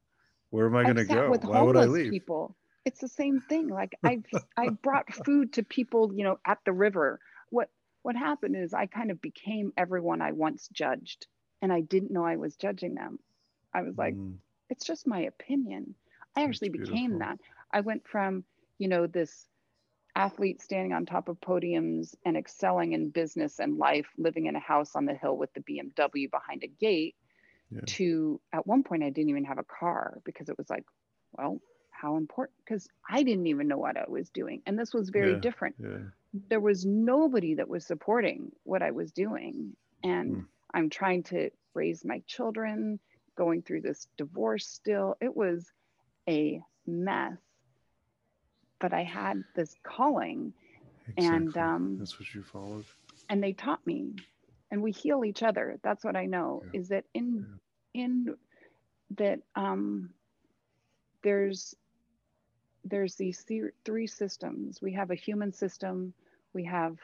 [SPEAKER 1] Where am I going to go?
[SPEAKER 2] With Why would I leave? People. It's the same thing. Like I've I brought food to people, you know, at the river. What what happened is I kind of became everyone I once judged, and I didn't know I was judging them. I was like, mm. it's just my opinion. I actually became that. I went from, you know, this athlete standing on top of podiums and excelling in business and life, living in a house on the hill with the BMW behind a gate, yeah. to at one point I didn't even have a car because it was like, well, how important? Because I didn't even know what I was doing. And this was very yeah. different. Yeah. There was nobody that was supporting what I was doing. And mm. I'm trying to raise my children, going through this divorce still. It was a mess but I had this calling exactly. and um,
[SPEAKER 1] that's what you followed.
[SPEAKER 2] And they taught me and we heal each other. That's what I know yeah. is that in, yeah. in that um, there's, there's these three systems. We have a human system, we have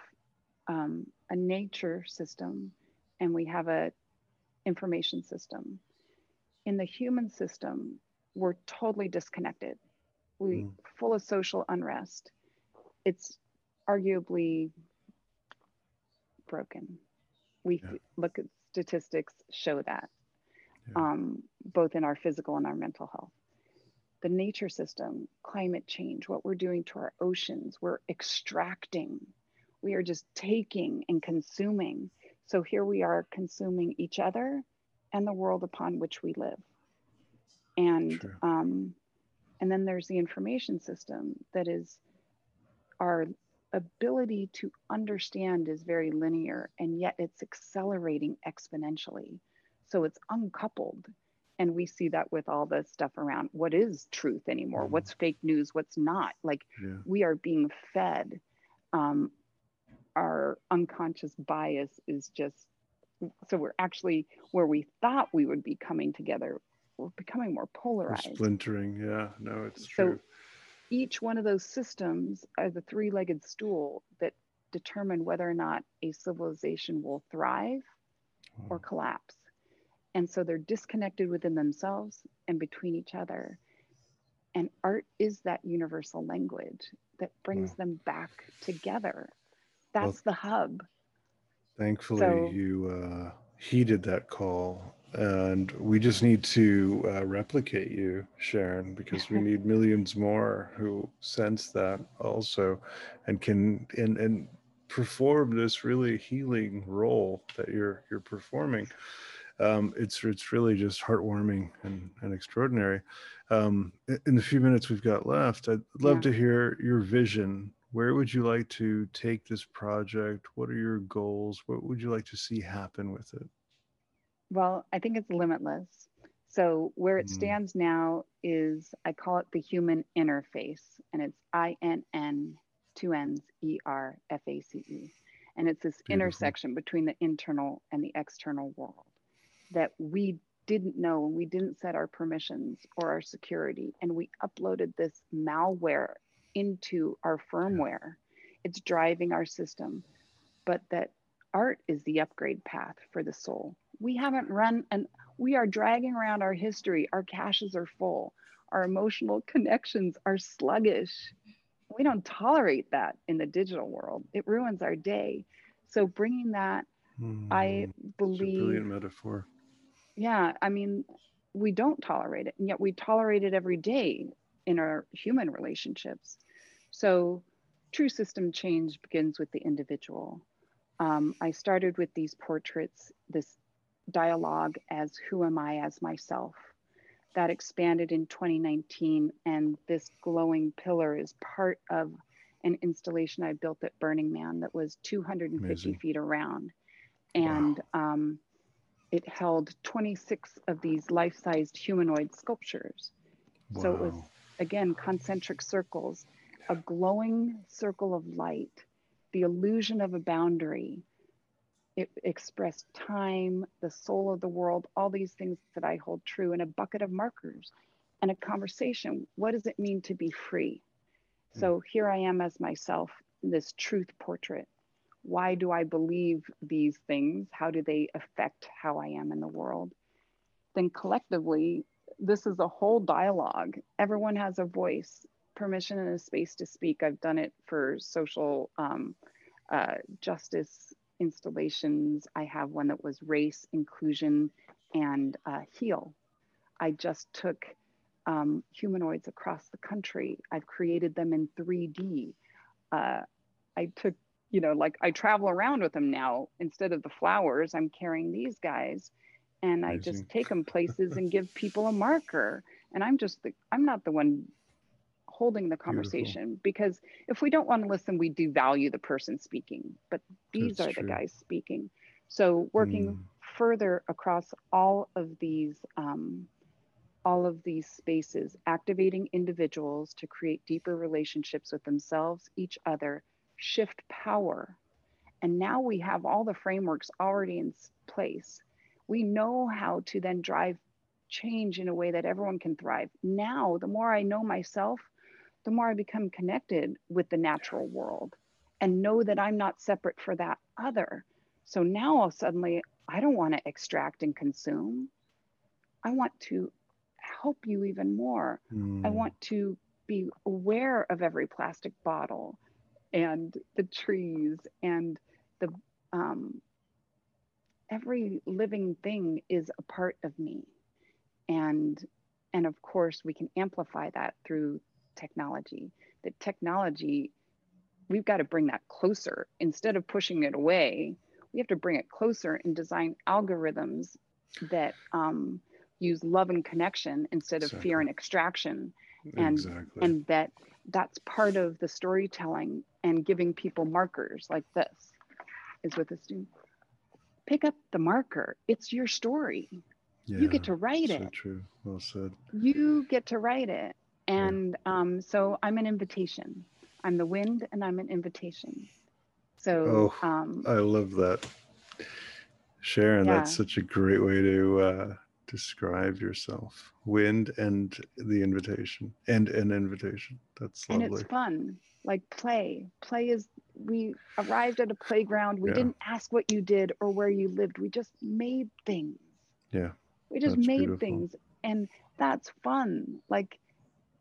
[SPEAKER 2] um, a nature system, and we have a information system. In the human system, we're totally disconnected we mm. full of social unrest. It's arguably broken. We yeah. look at statistics show that, yeah. um, both in our physical and our mental health. The nature system, climate change, what we're doing to our oceans, we're extracting. We are just taking and consuming. So here we are consuming each other and the world upon which we live. And um, and then there's the information system that is our ability to understand is very linear and yet it's accelerating exponentially. So it's uncoupled. And we see that with all the stuff around what is truth anymore, mm-hmm. what's fake news, what's not. Like yeah. we are being fed. Um, our unconscious bias is just so we're actually where we thought we would be coming together we're becoming more polarized.
[SPEAKER 1] We're splintering, yeah. No, it's so true.
[SPEAKER 2] Each one of those systems are the three-legged stool that determine whether or not a civilization will thrive oh. or collapse. And so they're disconnected within themselves and between each other. And art is that universal language that brings wow. them back together. That's well, the hub.
[SPEAKER 1] Thankfully, so, you uh, heeded that call and we just need to uh, replicate you sharon because we need millions more who sense that also and can and and perform this really healing role that you're you're performing. Um, it's it's really just heartwarming and, and extraordinary. Um, in the few minutes we've got left i'd love yeah. to hear your vision. Where would you like to take this project? What are your goals? What would you like to see happen with it
[SPEAKER 2] well, I think it's limitless. So where it mm. stands now is I call it the human innerface, and it's I N N two N's E R F A C E, and it's this Beautiful. intersection between the internal and the external world that we didn't know and we didn't set our permissions or our security and we uploaded this malware into our firmware it's driving our system but that art is the upgrade path for the soul we haven't run and we are dragging around our history. Our caches are full. Our emotional connections are sluggish. We don't tolerate that in the digital world. It ruins our day. So bringing that, mm, I believe.
[SPEAKER 1] brilliant metaphor.
[SPEAKER 2] Yeah, I mean, we don't tolerate it, and yet we tolerate it every day in our human relationships. So, true system change begins with the individual. Um, I started with these portraits, this dialogue as Who Am I as Myself. That expanded in 2019, and this glowing pillar is part of an installation I built at Burning Man that was 250 Amazing. feet around. And wow. um, it held 26 of these life-sized humanoid sculptures. Wow. So it was again concentric circles, a glowing circle of light, the illusion of a boundary. It expressed time, the soul of the world, all these things that I hold true, in a bucket of markers and a conversation. What does it mean to be free? So here I am as myself, this truth portrait. Why do I believe these things? How do they affect how I am in the world? Then collectively, this is a whole dialogue. Everyone has a voice, permission, and a space to speak. I've done it for social um, uh, justice installations. I have one that was race, inclusion, and uh, heal. I just took um, humanoids across the country. I've created them in 3D. Uh, I took, you know, like I travel around with them now. Instead of the flowers, I'm carrying these guys and Amazing. I just take them places and give people a marker. And I'm just, the, I'm not the one holding the conversation Beautiful. because if we don't want to listen, we do value the person speaking, but these That's are true. the guys speaking. So working mm. further across all of these um, all of these spaces, activating individuals to create deeper relationships with themselves, each other, shift power. And now we have all the frameworks already in place. We know how to then drive change in a way that everyone can thrive. Now, the more I know myself, the more I become connected with the natural world and know that I'm not separate for that other. So now suddenly I don't want to extract and consume. I want to help you even more. Mm. I hmm. want to be aware of every plastic bottle and the trees and the um, every living thing is a part of me and and of course we can amplify that through technology. The technology we've got to bring that closer. Instead of pushing it away we have to bring it closer and design algorithms that um, use love and connection instead of exactly. fear and extraction. And exactly. and that that's part of the storytelling and giving people markers like this is what this do. Pick up the marker. It's your story. Yeah, you get to write so it.
[SPEAKER 1] true. Well said.
[SPEAKER 2] You get to write it and um, so i'm an invitation. I'm the wind and i'm an invitation. So
[SPEAKER 1] oh, um, i love that. Sharon yeah. that's such a great way to uh, describe yourself. Wind and the invitation and an invitation. That's lovely
[SPEAKER 2] and it's fun. Like play. Play is we arrived at a playground. We yeah. didn't ask what you did or where you lived. We just made things.
[SPEAKER 1] Yeah.
[SPEAKER 2] We just made beautiful. things. And that's fun. Like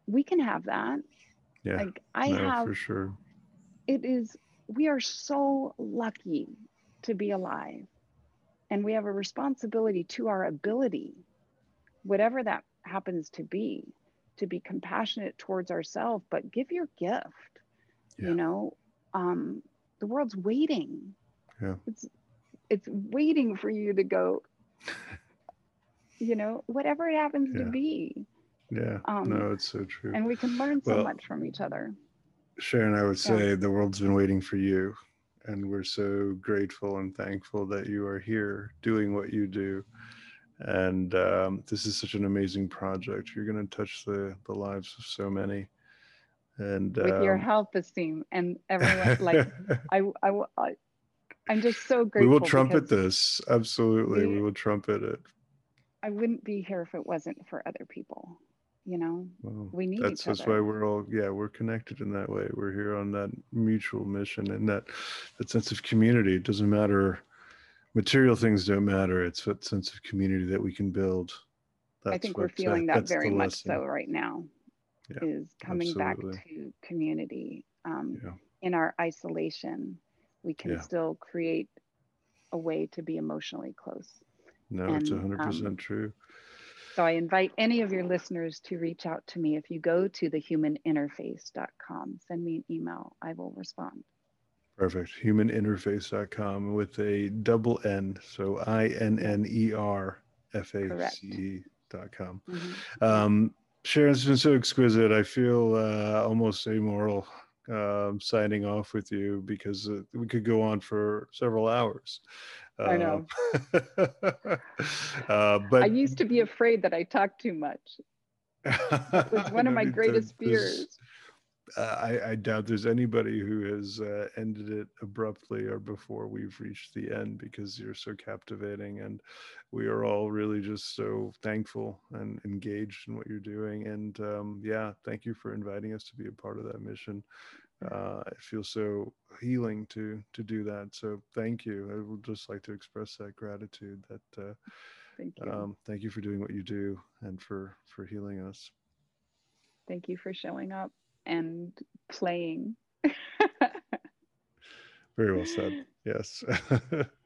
[SPEAKER 2] we can have that
[SPEAKER 1] yeah
[SPEAKER 2] like i
[SPEAKER 1] no,
[SPEAKER 2] have
[SPEAKER 1] for sure
[SPEAKER 2] it is we are so lucky to be alive and we have a responsibility to our ability, whatever that happens to be, to be compassionate towards ourselves, but give your gift. Yeah. You know, um, the world's waiting.
[SPEAKER 1] Yeah.
[SPEAKER 2] It's it's waiting for you to go, you know, whatever it happens yeah. to be.
[SPEAKER 1] Yeah. Um, no, it's so true.
[SPEAKER 2] And we can learn so well, much from each other.
[SPEAKER 1] Sharon, I would say yeah. the world's been waiting for you and we're so grateful and thankful that you are here doing what you do and um, this is such an amazing project you're going to touch the, the lives of so many and
[SPEAKER 2] with um, your help esteem and everyone like I, I i i'm just so grateful
[SPEAKER 1] we will trumpet this absolutely we, we will trumpet it
[SPEAKER 2] i wouldn't be here if it wasn't for other people you know well, we need
[SPEAKER 1] that's that's why we're all yeah we're connected in that way. We're here on that mutual mission and that that sense of community. It doesn't matter. Material things don't matter. It's that sense of community that we can build.
[SPEAKER 2] That's i think we're feeling that very much so right now yeah, is coming absolutely. back to community um, yeah. in our isolation we can yeah. still create a way to be emotionally close.
[SPEAKER 1] No and, it's 100% um, true
[SPEAKER 2] so I invite any of your listeners to reach out to me. If you go to thehumaninnerface.com, send me an email. I will respond.
[SPEAKER 1] Perfect. Humaninnerface.com with a double N. So I N N E R F A C E.com. Mm-hmm. Um, Sharon's been so exquisite. I feel uh, almost amoral um, signing off with you because uh, we could go on for several hours.
[SPEAKER 2] I know. uh, but I used to be afraid that I talked too much. It was one of my greatest fears.
[SPEAKER 1] Uh, I, I, doubt there's anybody who has uh, ended it abruptly or before we've reached the end because you're so captivating and we are all really just so thankful and engaged in what you're doing and um, yeah thank you for inviting us to be a part of that mission uh, it feels so healing to to do that so thank you i would just like to express that gratitude that uh,
[SPEAKER 2] thank you
[SPEAKER 1] um, thank you for doing what you do and for for healing us
[SPEAKER 2] thank you for showing up and playing.
[SPEAKER 1] Very well said. Yes.